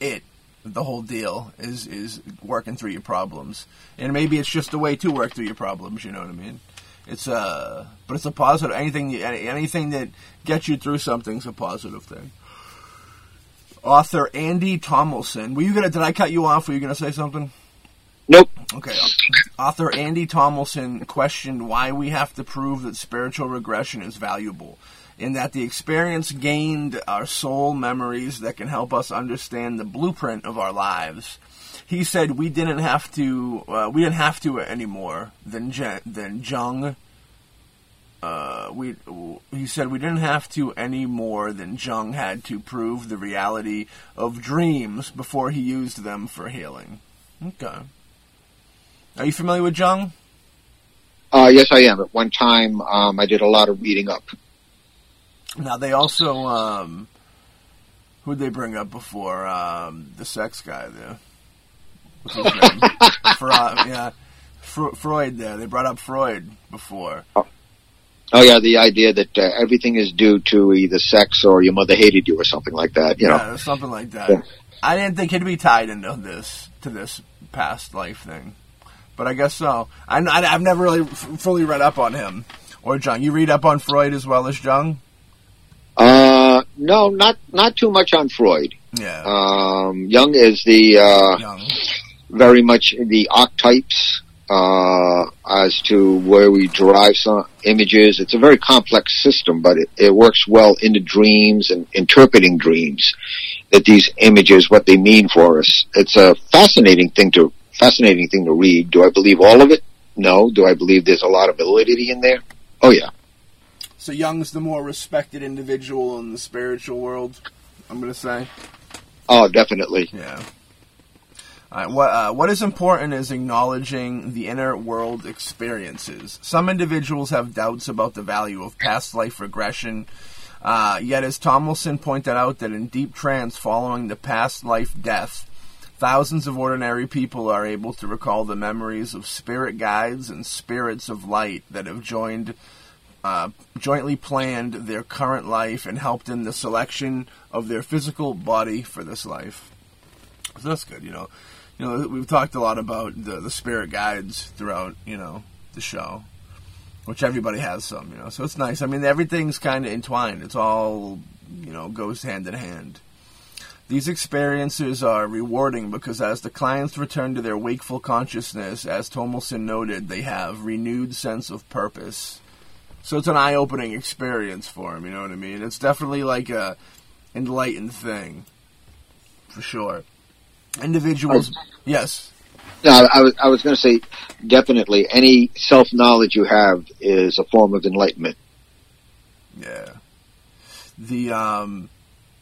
it. The whole deal is is working through your problems, and maybe it's just a way to work through your problems. You know what I mean? It's a, but it's a positive. Anything, any- anything that gets you through something's a positive thing. Author Andy Tomlinson. Were you gonna? Did I cut you off? Were you gonna say something? Nope. Okay. Author Andy Tomlinson questioned why we have to prove that spiritual regression is valuable, in that the experience gained are soul memories that can help us understand the blueprint of our lives. He said we didn't have to, uh, we didn't have to anymore than Je- than Jung. Uh, we he said we didn't have to any more than Jung had to prove the reality of dreams before he used them for healing. Okay. Are you familiar with Jung? Uh, yes, I am. At one time, um, I did a lot of reading up. Now they also um, who'd they bring up before um, the sex guy there? What's his name? Freud, yeah, Fr- Freud. There, they brought up Freud before. Oh yeah, the idea that uh, everything is due to either sex or your mother hated you or something like that. You know. Something like that. Yeah. I didn't think he'd be tied into this to this past life thing, but I guess so. I, I, have never really f- fully read up on him or Jung. You read up on Freud as well as Jung? No, not not too much on Freud. Yeah, Um, Jung is the uh, very much the archetypes uh, as to where we derive some images. It's a very complex system, but it, it works well into dreams and interpreting dreams. That these images, what they mean for us. It's a fascinating thing to fascinating thing to read. Do I believe all of it? No. Do I believe there's a lot of validity in there? Oh yeah. So Jung's the more respected individual in the spiritual world. I'm gonna say. Oh, definitely. Yeah. All right, what uh, what is important is acknowledging the inner world experiences. Some individuals have doubts about the value of past life regression. Uh, yet, as Tomlinson pointed out, that in deep trance following the past life death, thousands of ordinary people are able to recall the memories of spirit guides and spirits of light that have joined uh, jointly planned their current life and helped in the selection of their physical body for this life. So that's good, you know. You know, we've talked a lot about the, the spirit guides throughout, you know, the show, which everybody has some, you know. So it's nice. I mean, everything's kind of entwined. It's all, you know, goes hand in hand. These experiences are rewarding because as the clients return to their wakeful consciousness, as Tomlinson noted, they have renewed sense of purpose. So it's an eye-opening experience for him. You know what I mean? It's definitely like a enlightened thing, for sure. Individuals, yes, No, I, I was I was going to say definitely any self knowledge you have is a form of enlightenment. yeah. The um,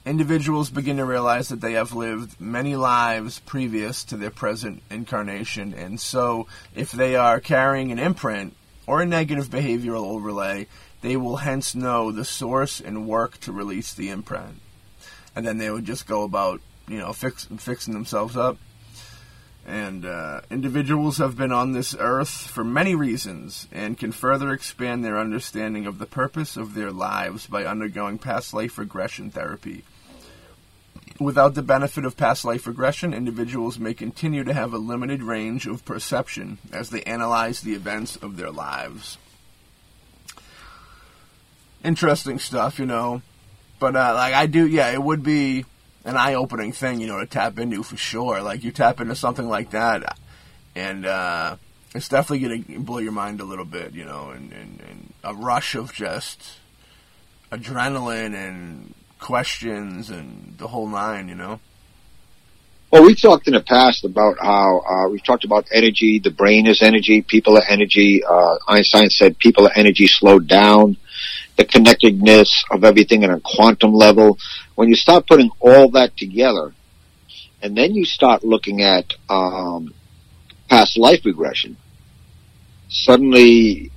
individuals begin to realize that they have lived many lives previous to their present incarnation, and so if they are carrying an imprint or a negative behavioral overlay, they will hence know the source and work to release the imprint. And then they would just go about, you know, fix, fixing themselves up. And uh, individuals have been on this earth for many reasons and can further expand their understanding of the purpose of their lives by undergoing past life regression therapy. Without the benefit of past life regression, individuals may continue to have a limited range of perception as they analyze the events of their lives. Interesting stuff, you know. But uh, like I do, yeah, it would be an eye-opening thing, you know, to tap into for sure. Like you tap into something like that, and uh, it's definitely going to blow your mind a little bit, you know, and, and, and a rush of just adrenaline and questions and the whole nine, you know. Well, we've talked in the past about how uh, we've talked about energy. The brain is energy. People are energy. Uh, Einstein said people are energy slowed down. The connectedness of everything at a quantum level. When you start putting all that together, and then you start looking at um, past life regression, suddenly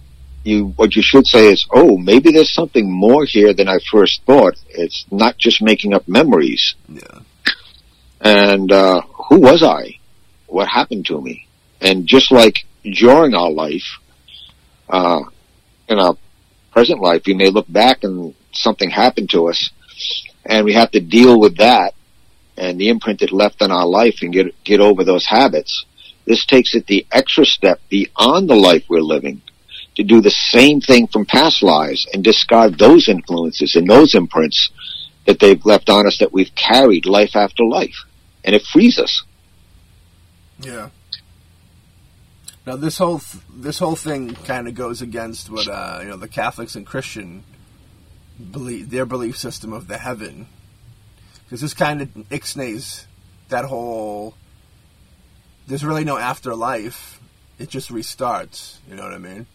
you what you should say is, oh, maybe there's something more here than I first thought. It's not just making up memories. Yeah. And uh, who was I? What happened to me? And just like during our life, uh, in our present life, we may look back and something happened to us, and we have to deal with that and the imprint it left on our life and get get over those habits. This takes it the extra step beyond the life we're living to do the same thing from past lives and discard those influences and those imprints that they've left on us that we've carried life after life. And it frees us. Yeah. Now this whole th- this whole thing kind of goes against what uh, you know the Catholics and Christian believe their belief system of the heaven, because this kind of ixnays that whole. There's really no afterlife; it just restarts. You know what I mean?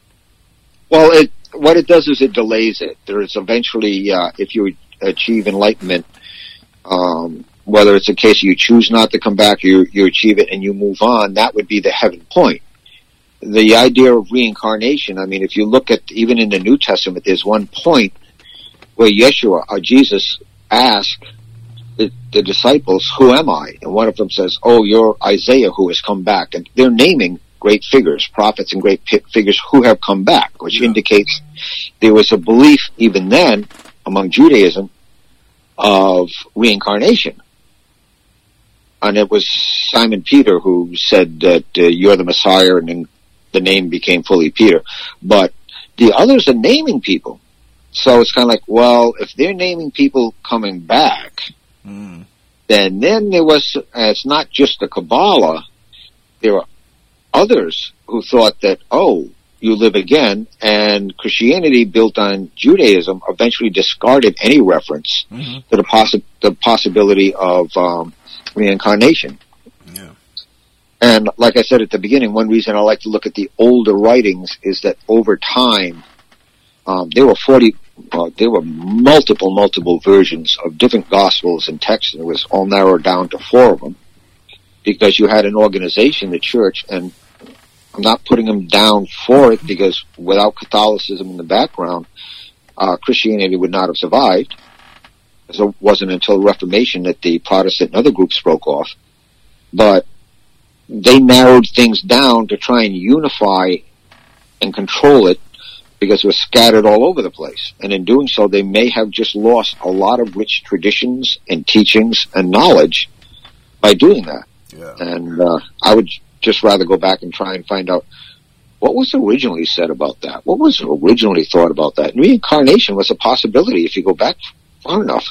Well, it what it does is it delays it. There is eventually, uh, if you achieve enlightenment, um, whether it's a case you choose not to come back, you you achieve it and you move on. That would be the heaven point. The idea of reincarnation. I mean, if you look at even in the New Testament, there's one point where Yeshua or Jesus asked the, the disciples, "Who am I?" And one of them says, "Oh, you're Isaiah who has come back." And they're naming great figures, prophets and great figures who have come back, which yeah. indicates there was a belief even then among Judaism of reincarnation. And it was Simon Peter who said that uh, you're the Messiah and then the name became fully Peter. But the others are naming people. So it's kind of like, well, if they're naming people coming back, mm. then then there was, uh, it's not just the Kabbalah, there are others who thought that, oh, you live again, and Christianity built on Judaism eventually discarded any reference mm-hmm. to the, possi- the possibility of um, reincarnation. Yeah. And like I said at the beginning, one reason I like to look at the older writings is that over time, um, there were 40, uh, there were multiple, multiple versions of different gospels and texts, and it was all narrowed down to four of them because you had an organization, the church, and I'm not putting them down for it because without Catholicism in the background, uh, Christianity would not have survived. So it wasn't until the Reformation that the Protestant and other groups broke off. But they narrowed things down to try and unify and control it because it was scattered all over the place. And in doing so, they may have just lost a lot of rich traditions and teachings and knowledge by doing that. Yeah. And uh, I would just rather go back and try and find out what was originally said about that. What was originally thought about that? And reincarnation was a possibility if you go back far enough.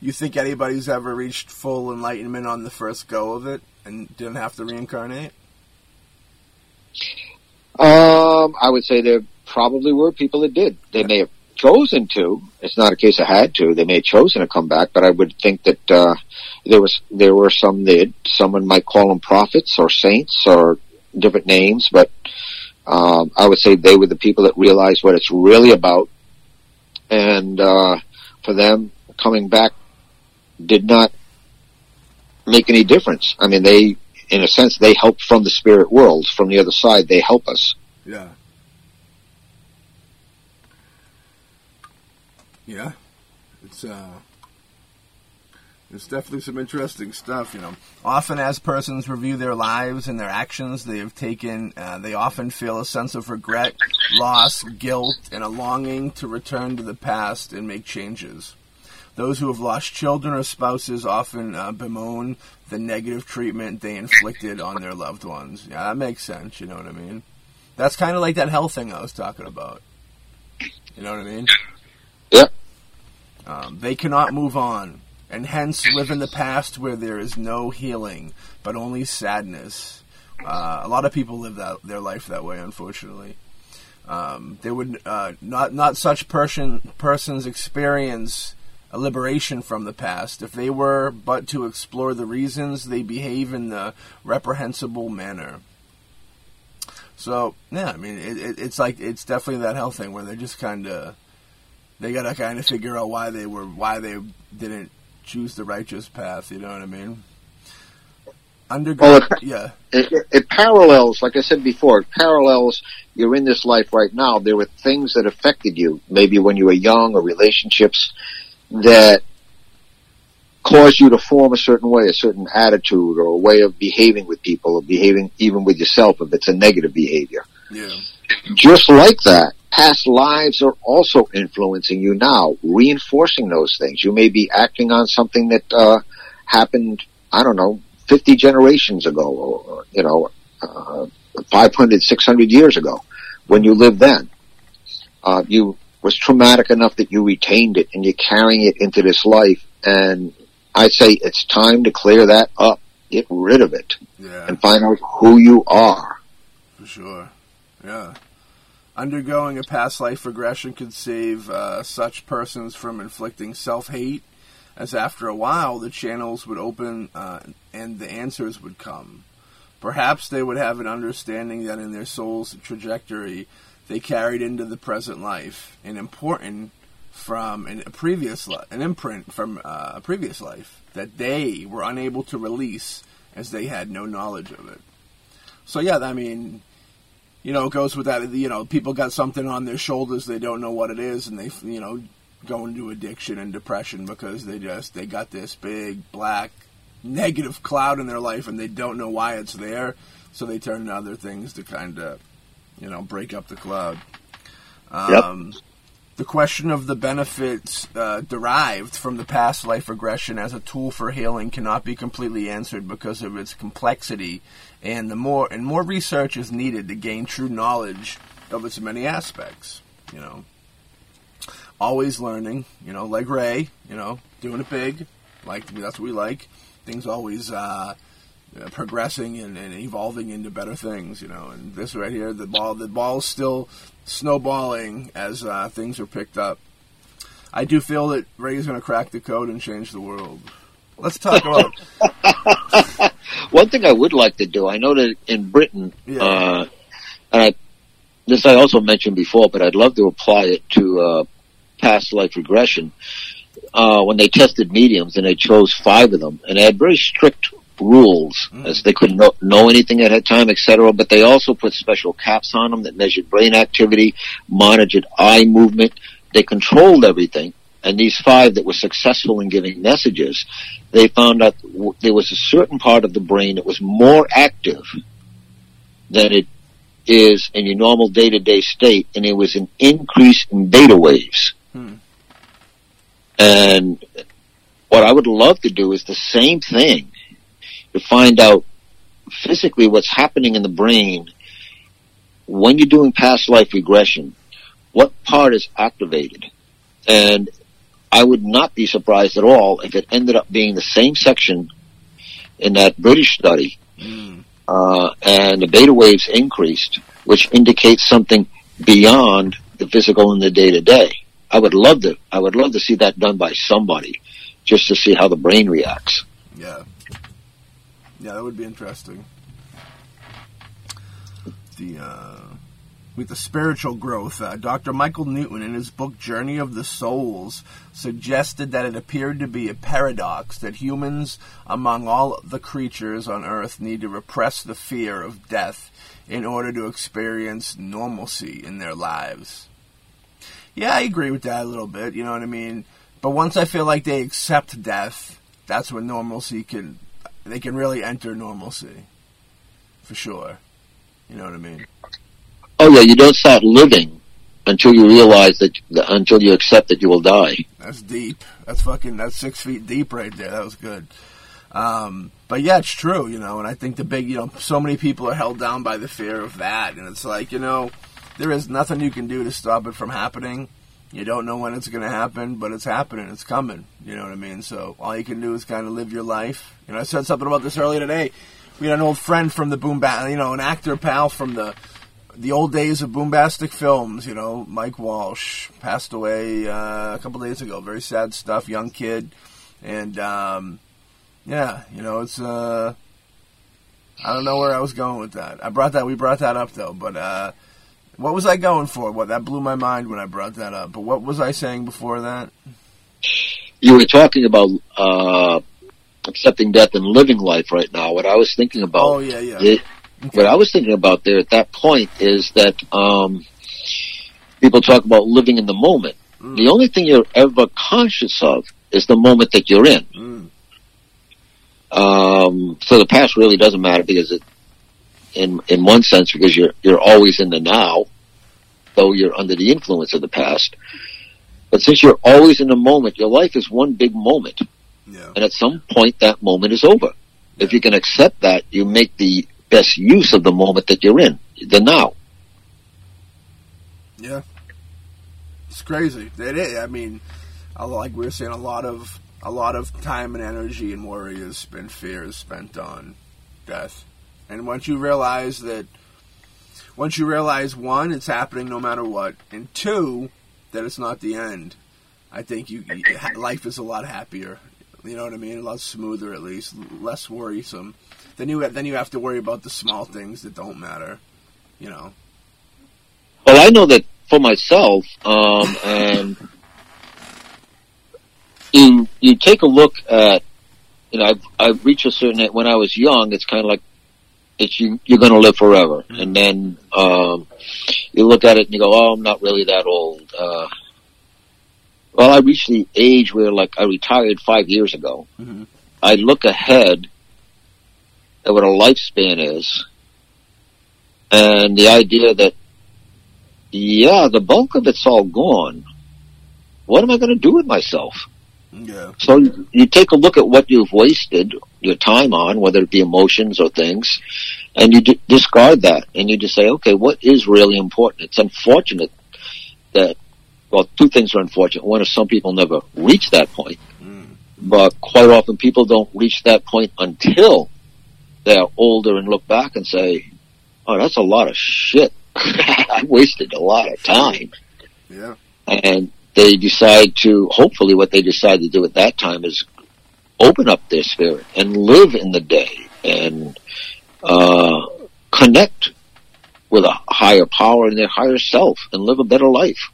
You think anybody's ever reached full enlightenment on the first go of it and didn't have to reincarnate? Um, I would say there probably were people that did. They may have chosen to. It's not a case of had to. They may have chosen to come back, but I would think that uh, there was there were some that someone might call them prophets or saints or different names, but um, I would say they were the people that realized what it's really about, and uh, for them coming back did not make any difference. I mean, they, in a sense, they help from the spirit world, from the other side. They help us. Yeah. Yeah, it's uh, it's definitely some interesting stuff. You know, often as persons review their lives and their actions they have taken, uh, they often feel a sense of regret, loss, guilt, and a longing to return to the past and make changes. Those who have lost children or spouses often uh, bemoan the negative treatment they inflicted on their loved ones. Yeah, that makes sense. You know what I mean? That's kind of like that hell thing I was talking about. You know what I mean? Yep. Um, they cannot move on, and hence live in the past where there is no healing, but only sadness. Uh, a lot of people live that their life that way, unfortunately. Um, they would uh, not not such person persons experience a liberation from the past if they were but to explore the reasons they behave in the reprehensible manner. So yeah, I mean, it, it, it's like it's definitely that hell thing where they just kind of they gotta kind of figure out why they were why they didn't choose the righteous path. You know what I mean? Undergo, Well, it- yeah, it, it- it parallels, like I said before, it parallels you're in this life right now. There were things that affected you, maybe when you were young or relationships that caused you to form a certain way, a certain attitude or a way of behaving with people or behaving even with yourself if it's a negative behavior. yeah, Just like that, past lives are also influencing you now, reinforcing those things. You may be acting on something that uh, happened, I don't know, 50 generations ago, or, you know, uh, 500, 600 years ago, when you lived then. Uh, you was traumatic enough that you retained it and you're carrying it into this life. And I say it's time to clear that up, get rid of it, yeah. and find out who you are. For sure. Yeah. Undergoing a past life regression could save uh, such persons from inflicting self hate, as after a while the channels would open uh, and the answers would come. Perhaps they would have an understanding that in their soul's trajectory they carried into the present life an important from an, a previous li- an imprint from uh, a previous life that they were unable to release as they had no knowledge of it. So yeah, I mean, you know, it goes with that. You know, people got something on their shoulders, they don't know what it is, and they, you know, go into addiction and depression because they just they got this big black negative cloud in their life, and they don't know why it's there. So they turn to other things to kind of, you know, break up the cloud. Um, The question of the benefits uh, derived from the past life regression as a tool for healing cannot be completely answered because of its complexity, and the more and more research is needed to gain true knowledge of its many aspects. You know, always learning. You know, like Ray. You know, doing it big. Like that's what we like. Things always uh, uh, progressing and, and evolving into better things. You know, and this right here, the ball, the ball's still snowballing as uh, things are picked up. I do feel that Ray is going to crack the code and change the world. Let's talk about One thing I would like to do, I know that in Britain, Yeah. uh, and I, this I also mentioned before, but I'd love to apply it to uh, past life regression. Uh, when they tested mediums, and they chose five of them, and they had very strict rules, Mm. as they couldn't know, know anything at that time, etc. But they also put special caps on them that measured brain activity, monitored eye movement. They controlled everything. And these five that were successful in giving messages, they found out there was a certain part of the brain that was more active than it is in your normal day-to-day state, and there was an increase in beta waves. Hmm. And what I would love to do is the same thing to find out physically what's happening in the brain when you're doing past life regression. What part is activated? And I would not be surprised at all if it ended up being the same section in that British study, Mm. uh, and the beta waves increased, which indicates something beyond the physical and the day to day. I would love to, I would love to see that done by somebody, just to see how the brain reacts. Yeah. Yeah, that would be interesting. The uh, with the spiritual growth, uh, Dr. Michael Newton, in his book Journey of the Souls, suggested that it appeared to be a paradox that humans, among all the creatures on Earth, need to repress the fear of death in order to experience normalcy in their lives. Yeah, I agree with that a little bit. You know what I mean? But once I feel like they accept death, that's when normalcy can they can really enter normalcy for sure. You know what I mean? Oh yeah, you don't start living until you realize that, until you accept that you will die. That's deep. That's fucking. That's six feet deep right there. That was good. Um, but yeah, it's true, you know. And I think the big, you know, so many people are held down by the fear of that, and it's like, you know, there is nothing you can do to stop it from happening. You don't know when it's going to happen, but it's happening. It's coming. You know what I mean? So all you can do is kind of live your life. You know, I said something about this earlier today. We had an old friend from the Boom you know, an actor pal from the the old days of boombastic films. You know, Mike Walsh passed away uh, a couple days ago. Very sad stuff. Young kid, and um, yeah, you know, it's. Uh, I don't know where I was going with that. I brought that. We brought that up though, but. Uh, what was I going for? What that blew my mind when I brought that up. But what was I saying before that? You were talking about uh, accepting death and living life right now. What I was thinking about. Oh yeah, yeah. It, okay. What I was thinking about there at that point is that um, people talk about living in the moment. Mm. The only thing you're ever conscious of is the moment that you're in. Mm. Um, so the past really doesn't matter because it in in one sense because you're you're always in the now, though you're under the influence of the past. But since you're always in the moment, your life is one big moment. Yeah. And at some point that moment is over. Yeah. If you can accept that, you make the best use of the moment that you're in, the now. Yeah. It's crazy. It is. I mean, like we were saying, a lot of a lot of time and energy and worry has been fear is spent on death. And once you realize that, once you realize one, it's happening no matter what, and two, that it's not the end, I think you, life is a lot happier. You know what I mean? A lot smoother, at least, less worrisome. Then you then you have to worry about the small things that don't matter. You know. Well, I know that for myself, um, and you you take a look at you know, I've, I've reached a certain when I was young. It's kind of like it's you, you're going to live forever. Mm-hmm. And then um, you look at it and you go, "Oh, I'm not really that old." Uh, well, I reached the age where, like, I retired five years ago. Mm-hmm. I look ahead at what a lifespan is, and the idea that, yeah, the bulk of it's all gone. What am I going to do with myself? Yeah. So you take a look at what you've wasted your time on, whether it be emotions or things, and you d- discard that and you just say, okay, what is really important? It's unfortunate that, well, two things are unfortunate. One is some people never reach that point, mm. but quite often people don't reach that point until they're older and look back and say, oh, that's a lot of shit. I wasted a lot of time. Yeah. And they decide to, hopefully what they decide to do at that time is open up their spirit and live in the day and uh, connect with a higher power and their higher self and live a better life.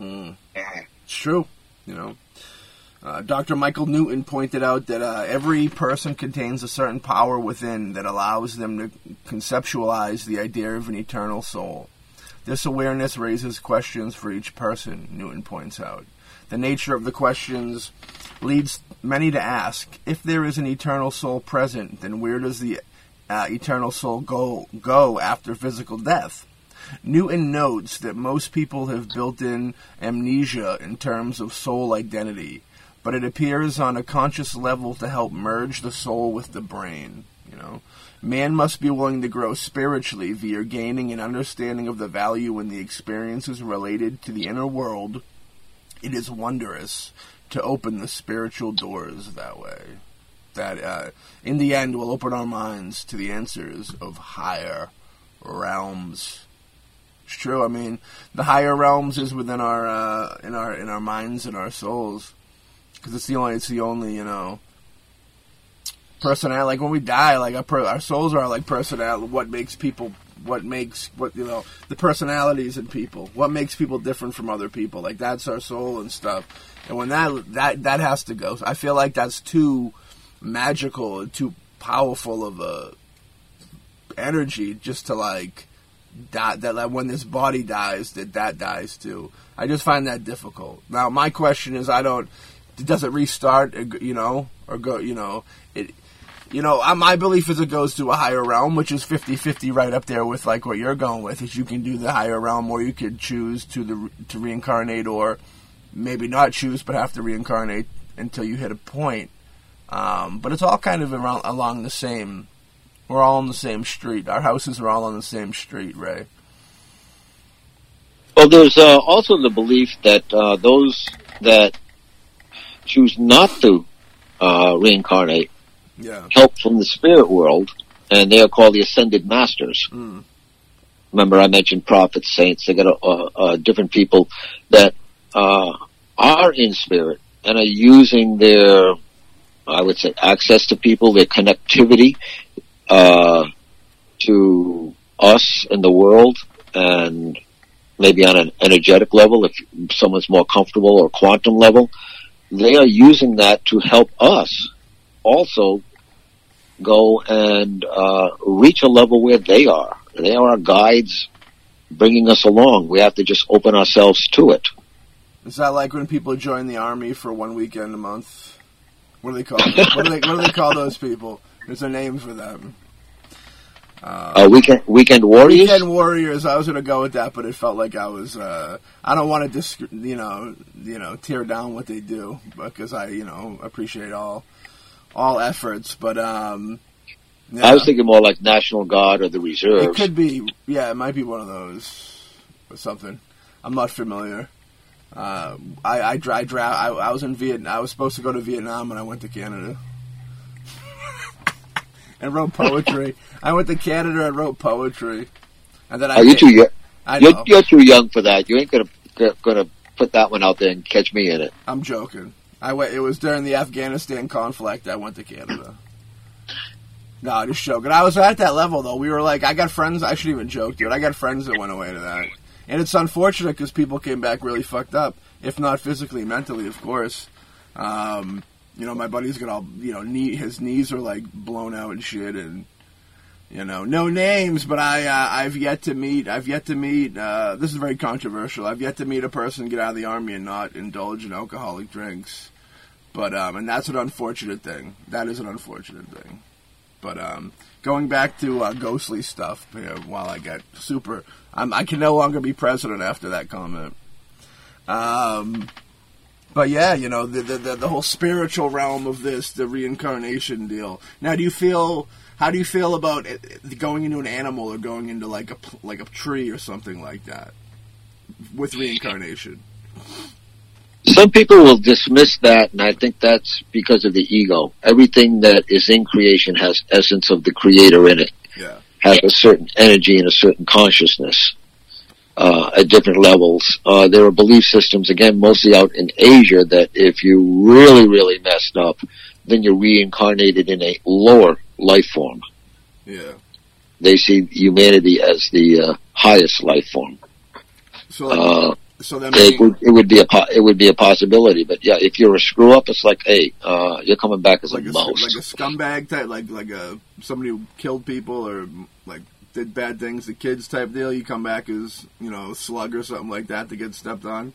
Mm. It's true, you know. Uh, Dr. Michael Newton pointed out that uh, every person contains a certain power within that allows them to conceptualize the idea of an eternal soul. This awareness raises questions for each person, Newton points out. The nature of the questions leads many to ask if there is an eternal soul present, then where does the uh, eternal soul go, go after physical death? Newton notes that most people have built in amnesia in terms of soul identity, but it appears on a conscious level to help merge the soul with the brain. You know, Man must be willing to grow spiritually via gaining an understanding of the value in the experiences related to the inner world. It is wondrous to open the spiritual doors that way. That, uh, in the end, will open our minds to the answers of higher realms. It's true. I mean, the higher realms is within our, uh, in our, in our minds and our souls, because it's the only, it's the only, you know, personality. Like when we die, like our, per- our souls are like personality. What makes people? What makes what you know the personalities in people? What makes people different from other people? Like that's our soul and stuff. And when that that that has to go, I feel like that's too magical and too powerful of a energy just to like that that like when this body dies that that dies too. I just find that difficult. Now my question is, I don't. Does it restart? You know, or go? You know, it you know, uh, my belief is it goes to a higher realm, which is 50-50 right up there with like what you're going with. Is you can do the higher realm, or you could choose to the to reincarnate or maybe not choose, but have to reincarnate until you hit a point. Um, but it's all kind of around along the same. We're all on the same street. Our houses are all on the same street, Ray. Well, there's uh, also the belief that uh, those that choose not to uh, reincarnate Yeah. help from the spirit world, and they are called the ascended masters. Mm. Remember, I mentioned prophets, saints. They got uh, uh, different people that uh, are in spirit and are using their, I would say, access to people, their connectivity uh, to us and the world, and maybe on an energetic level, if someone's more comfortable, or quantum level. They are using that to help us also go and uh, reach a level where they are. They are our guides bringing us along. We have to just open ourselves to it. Is that like when people join the army for one weekend a month? What do they call? what do they What do they call those people? There's a name for them. Uh, weekend weekend warriors. Weekend warriors. I was gonna go with that, but it felt like I was. Uh, I don't want to dis- you know, you know, tear down what they do because I, you know, appreciate all all efforts. But um, yeah, I was thinking more like National Guard or the Reserves. it could be. Yeah, it might be one of those or something. I'm not familiar. Uh, I I, I, dra- I I was in Vietnam. I was supposed to go to Vietnam and I went to Canada. and wrote poetry. I went to Canada and wrote poetry. And then I Are you too young? You're, you're too young for that. You ain't gonna gonna put that one out there and catch me in it. I'm joking. I went. It was during the Afghanistan conflict. I went to Canada. No, just joking. I was at that level though. We were like, I got friends. I shouldn't even joke, dude. I got friends that went away to that, and it's unfortunate because people came back really fucked up, if not physically, mentally, of course. Um, you know, my buddy's got all you know, knee, his knees are like blown out and shit, and you know, no names, but I uh, I've yet to meet. I've yet to meet. Uh, this is very controversial. I've yet to meet a person get out of the army and not indulge in alcoholic drinks. But um, and that's an unfortunate thing. That is an unfortunate thing. But um, going back to uh, ghostly stuff, you know, while I get super, I'm, I can no longer be president after that comment. Um, but yeah, you know the, the the the whole spiritual realm of this, the reincarnation deal. Now, do you feel? How do you feel about it, going into an animal or going into like a like a tree or something like that with reincarnation? Some people will dismiss that, and I think that's because of the ego. Everything that is in creation has essence of the creator in it. Yeah. Has a certain energy and a certain consciousness uh, at different levels. Uh, there are belief systems, again, mostly out in Asia, that if you really, really messed up, then you're reincarnated in a lower life form. Yeah. They see humanity as the uh, highest life form. So Uh, so then it would it would be a po- it would be a possibility. But yeah, if you're a screw up, it's like, hey, uh, you're coming back as like a a mouse. like a scumbag type, like like a somebody who killed people or like did bad things to kids type deal. You come back as you know a slug or something like that to get stepped on.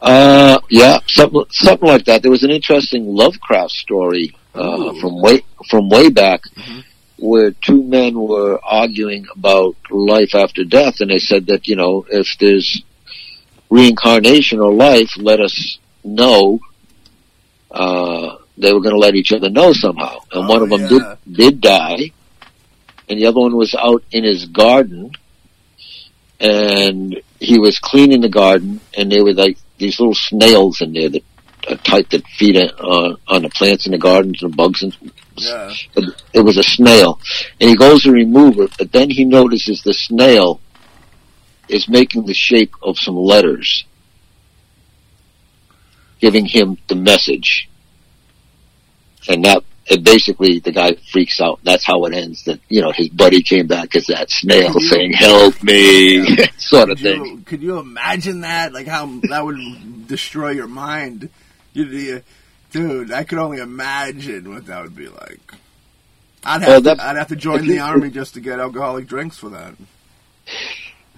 Uh, yeah, something something like that. There was an interesting Lovecraft story uh, from way from way back, Mhm. where two men were arguing about life after death, and they said that you know if there's reincarnation or life, let us know. Uh, they were going to let each other know somehow, and Oh, one of them yeah. did did die, and the other one was out in his garden, and he was cleaning the garden, and there were like these little snails in there that a type that feed on uh, on the plants in the gardens and the bugs and Yeah. it was a snail and he goes to remove it but then he notices the snail is making the shape of some letters giving him the message and that it basically the guy freaks out that's how it ends that you know his buddy came back as that snail you- saying help me sort of Could thing could you imagine that? Like how that would destroy your mind. You, dude, I could only imagine what that would be like. I'd have, Well, to, I'd have to join the you- army just to get alcoholic drinks for that.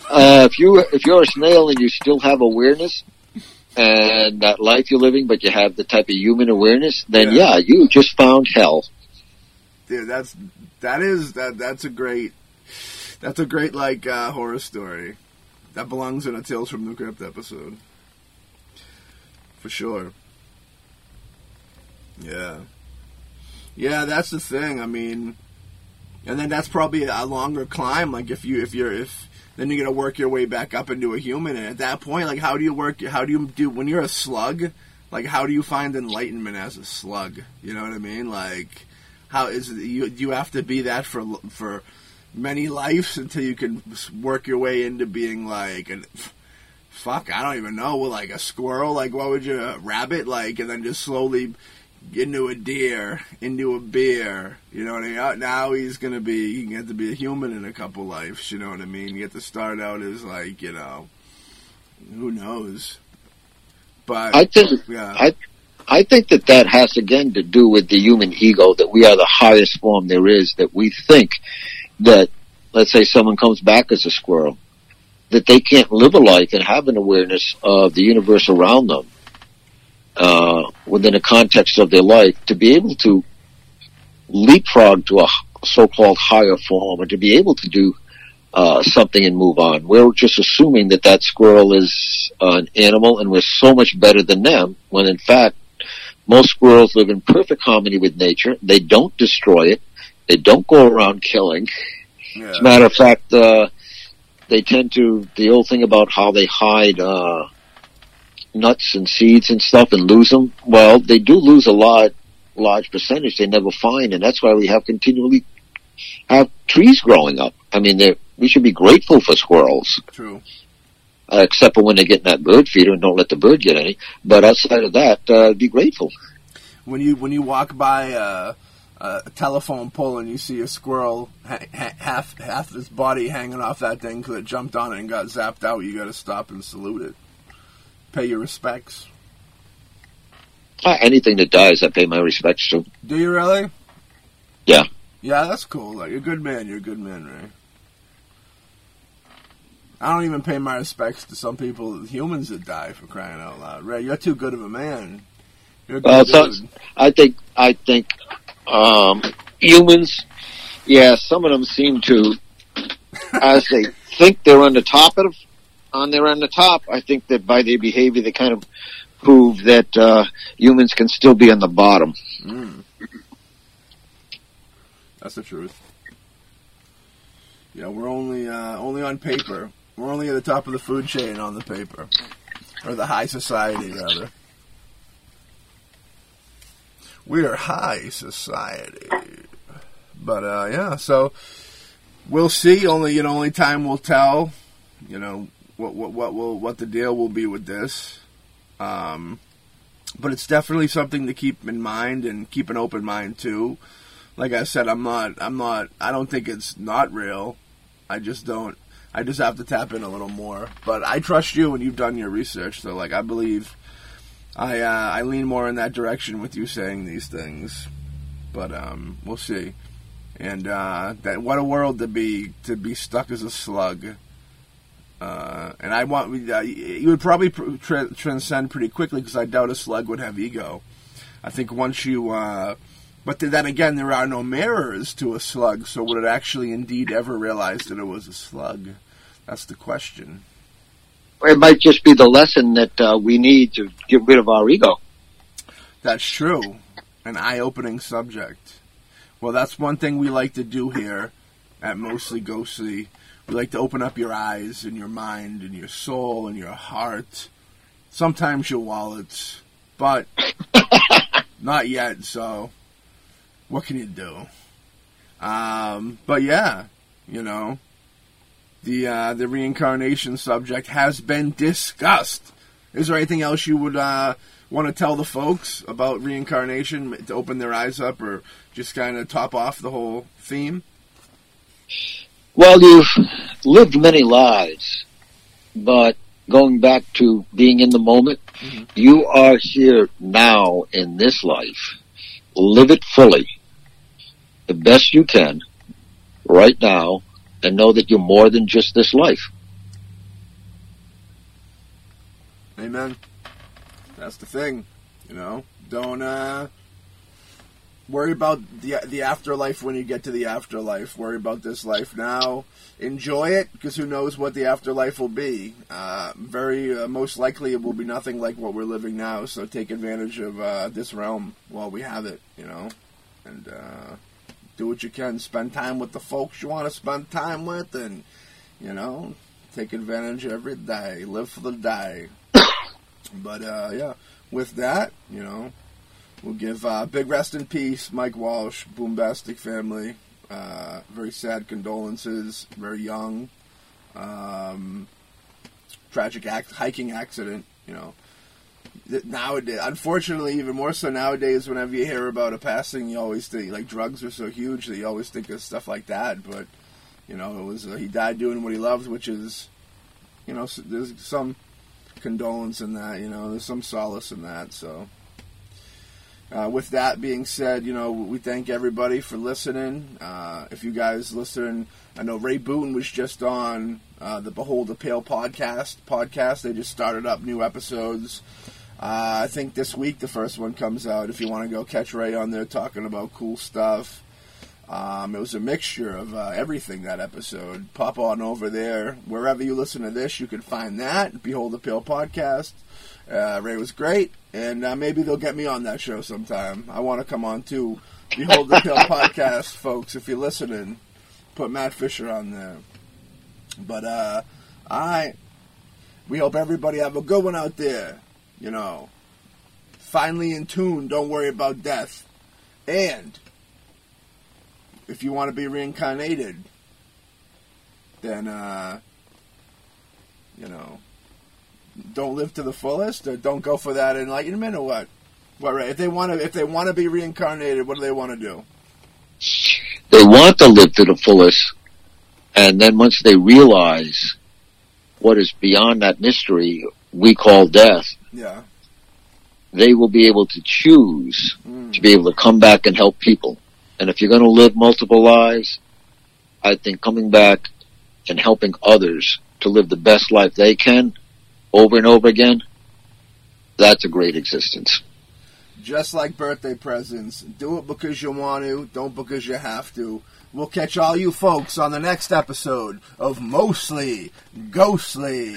Uh, if you if you're a snail and you still have awareness and that life you're living, but you have the type of human awareness, then Yeah. yeah, you just found hell. Dude, that's that is that that's a great that's a great like uh, horror story. That belongs in a Tales from the Crypt episode. for sure. Yeah. Yeah, that's the thing. I mean, and then that's probably a longer climb. Like if you if you're if then you're gonna work your way back up into a human, and at that point, like how do you work? How do you do when you're a slug? Like how do you find enlightenment as a slug? You know what I mean? Like how is it, you you have to be that for for many lives until you can work your way into being like an fuck I don't even know like a squirrel like what would you a rabbit like and then just slowly into a deer, into a bear. You know what I mean? Now he's gonna be he can get to be a human in a couple lives. You know what I mean? You get to start out as like you know, who knows? But I think yeah. I I think that that has again to do with the human ego that we are the highest form there is. That we think that let's say someone comes back as a squirrel, that they can't live a life and have an awareness of the universe around them uh, within the context of their life to be able to leapfrog to a so-called higher form or to be able to do uh, something and move on. We're just assuming that that squirrel is uh, an animal and we're so much better than them when in fact most squirrels live in perfect harmony with nature. They don't destroy it. They don't go around killing. yeah. As a matter of fact, uh, they tend to, the old thing about how they hide, uh, nuts and seeds and stuff and lose them. Well, they do lose a lot, large percentage they never find, and that's why we have continually have trees growing up. I mean, we should be grateful for squirrels, True. uh, except for when they get in that bird feeder and don't let the bird get any. But outside of that, uh, be grateful. When you when you walk by uh, a telephone pole and you see a squirrel ha- ha- half half its body hanging off that thing because it jumped on it and got zapped out, you got to stop and salute it. Pay your respects. Uh, anything that dies, I pay my respects to. Do you really? Yeah. Yeah, that's cool. Like, you're a good man. You're a good man, Ray. I don't even pay my respects to some people, humans that die for crying out loud. Ray, you're too good of a man. You're a good Well, so- I think I think um, humans, yeah, some of them seem to, as they think they're on the top of, on they're on the top. I think that by their behavior, they kind of prove that uh, humans can still be on the bottom. Mm. That's the truth. Yeah, we're only uh, only on paper. We're only at the top of the food chain on the paper, or the high society rather. We are high society, but uh, yeah. So we'll see. Only you know, only time will tell. You know what what what will what the deal will be with this. Um, but it's definitely something to keep in mind and keep an open mind too. Like I said, I'm not, I'm not, I don't think it's not real. I just don't, I just have to tap in a little more. But I trust you when you've done your research. So like, I believe, I, uh, I lean more in that direction with you saying these things. But um, we'll see. And uh, that what a world to be to be stuck as a slug. Uh, and I want uh, you would probably tra- transcend pretty quickly because I doubt a slug would have ego. I think once you, uh, but then again, there are no mirrors to a slug, so would it actually indeed ever realize that it was a slug? That's the question. It might just be the lesson that uh, we need to get rid of our ego. That's true. An eye-opening subject. Well, that's one thing we like to do here at Mostly Ghostly. We like to open up your eyes and your mind and your soul and your heart. Sometimes your wallets, but not yet. So, what can you do? Um, but yeah, you know, the uh, the reincarnation subject has been discussed. Is there anything else you would uh, want to tell the folks about reincarnation to open their eyes up, or just kind of top off the whole theme? Well, you've lived many lives, but going back to being in the moment, Mhm. you are here now in this life. Live it fully, the best you can, right now, and know that you're more than just this life. Amen. That's the thing, you know. Don't uh, worry about the the afterlife when you get to the afterlife. Worry about this life now. Enjoy it because who knows what the afterlife will be. Uh, very uh, most likely it will be nothing like what we're living now. So take advantage of uh, this realm while we have it. You know, and uh, do what you can. Spend time with the folks you want to spend time with, and you know, take advantage every day. Live for the day. but uh, yeah, with that, you know. We'll give uh, big rest in peace, Mike Walsh, Boombastic family. Uh, very sad condolences. Very young. Um, tragic hiking accident. You know, nowadays, unfortunately, even more so nowadays. Whenever you hear about a passing, you always think like drugs are so huge that you always think of stuff like that. But you know, it was uh, he died doing what he loved, which is, you know, there's some condolence in that. You know, there's some solace in that. So. Uh, with that being said, you know, we thank everybody for listening. Uh, if you guys listen, I know Ray Booten was just on uh, the Behold the Pale podcast. Podcast. They just started up new episodes. Uh, I think this week the first one comes out. If you want to go catch Ray on there talking about cool stuff. Um, it was a mixture of uh, everything that episode. Pop on over there. Wherever you listen to this, you can find that. Behold the Pale podcast. Uh, Ray was great, and uh, maybe they'll get me on that show sometime. I want to come on too. Behold the Pale podcast, folks. If you're listening, put Matt Fisher on there. But uh, I, we hope everybody have a good one out there. You know, finally in tune. Don't worry about death, and if you want to be reincarnated, then uh, you know don't live to the fullest, or don't go for that enlightenment, or what? What? Right? If they want to, if they want to be reincarnated, what do they want to do? They want to live to the fullest, and then once they realize what is beyond that mystery we call death, yeah, they will be able to choose mm. to be able to come back and help people. And if you're going to live multiple lives, I think coming back and helping others to live the best life they can over and over again, that's a great existence. Just like birthday presents, do it because you want to, don't because you have to. We'll catch all you folks on the next episode of Mostly Ghostly.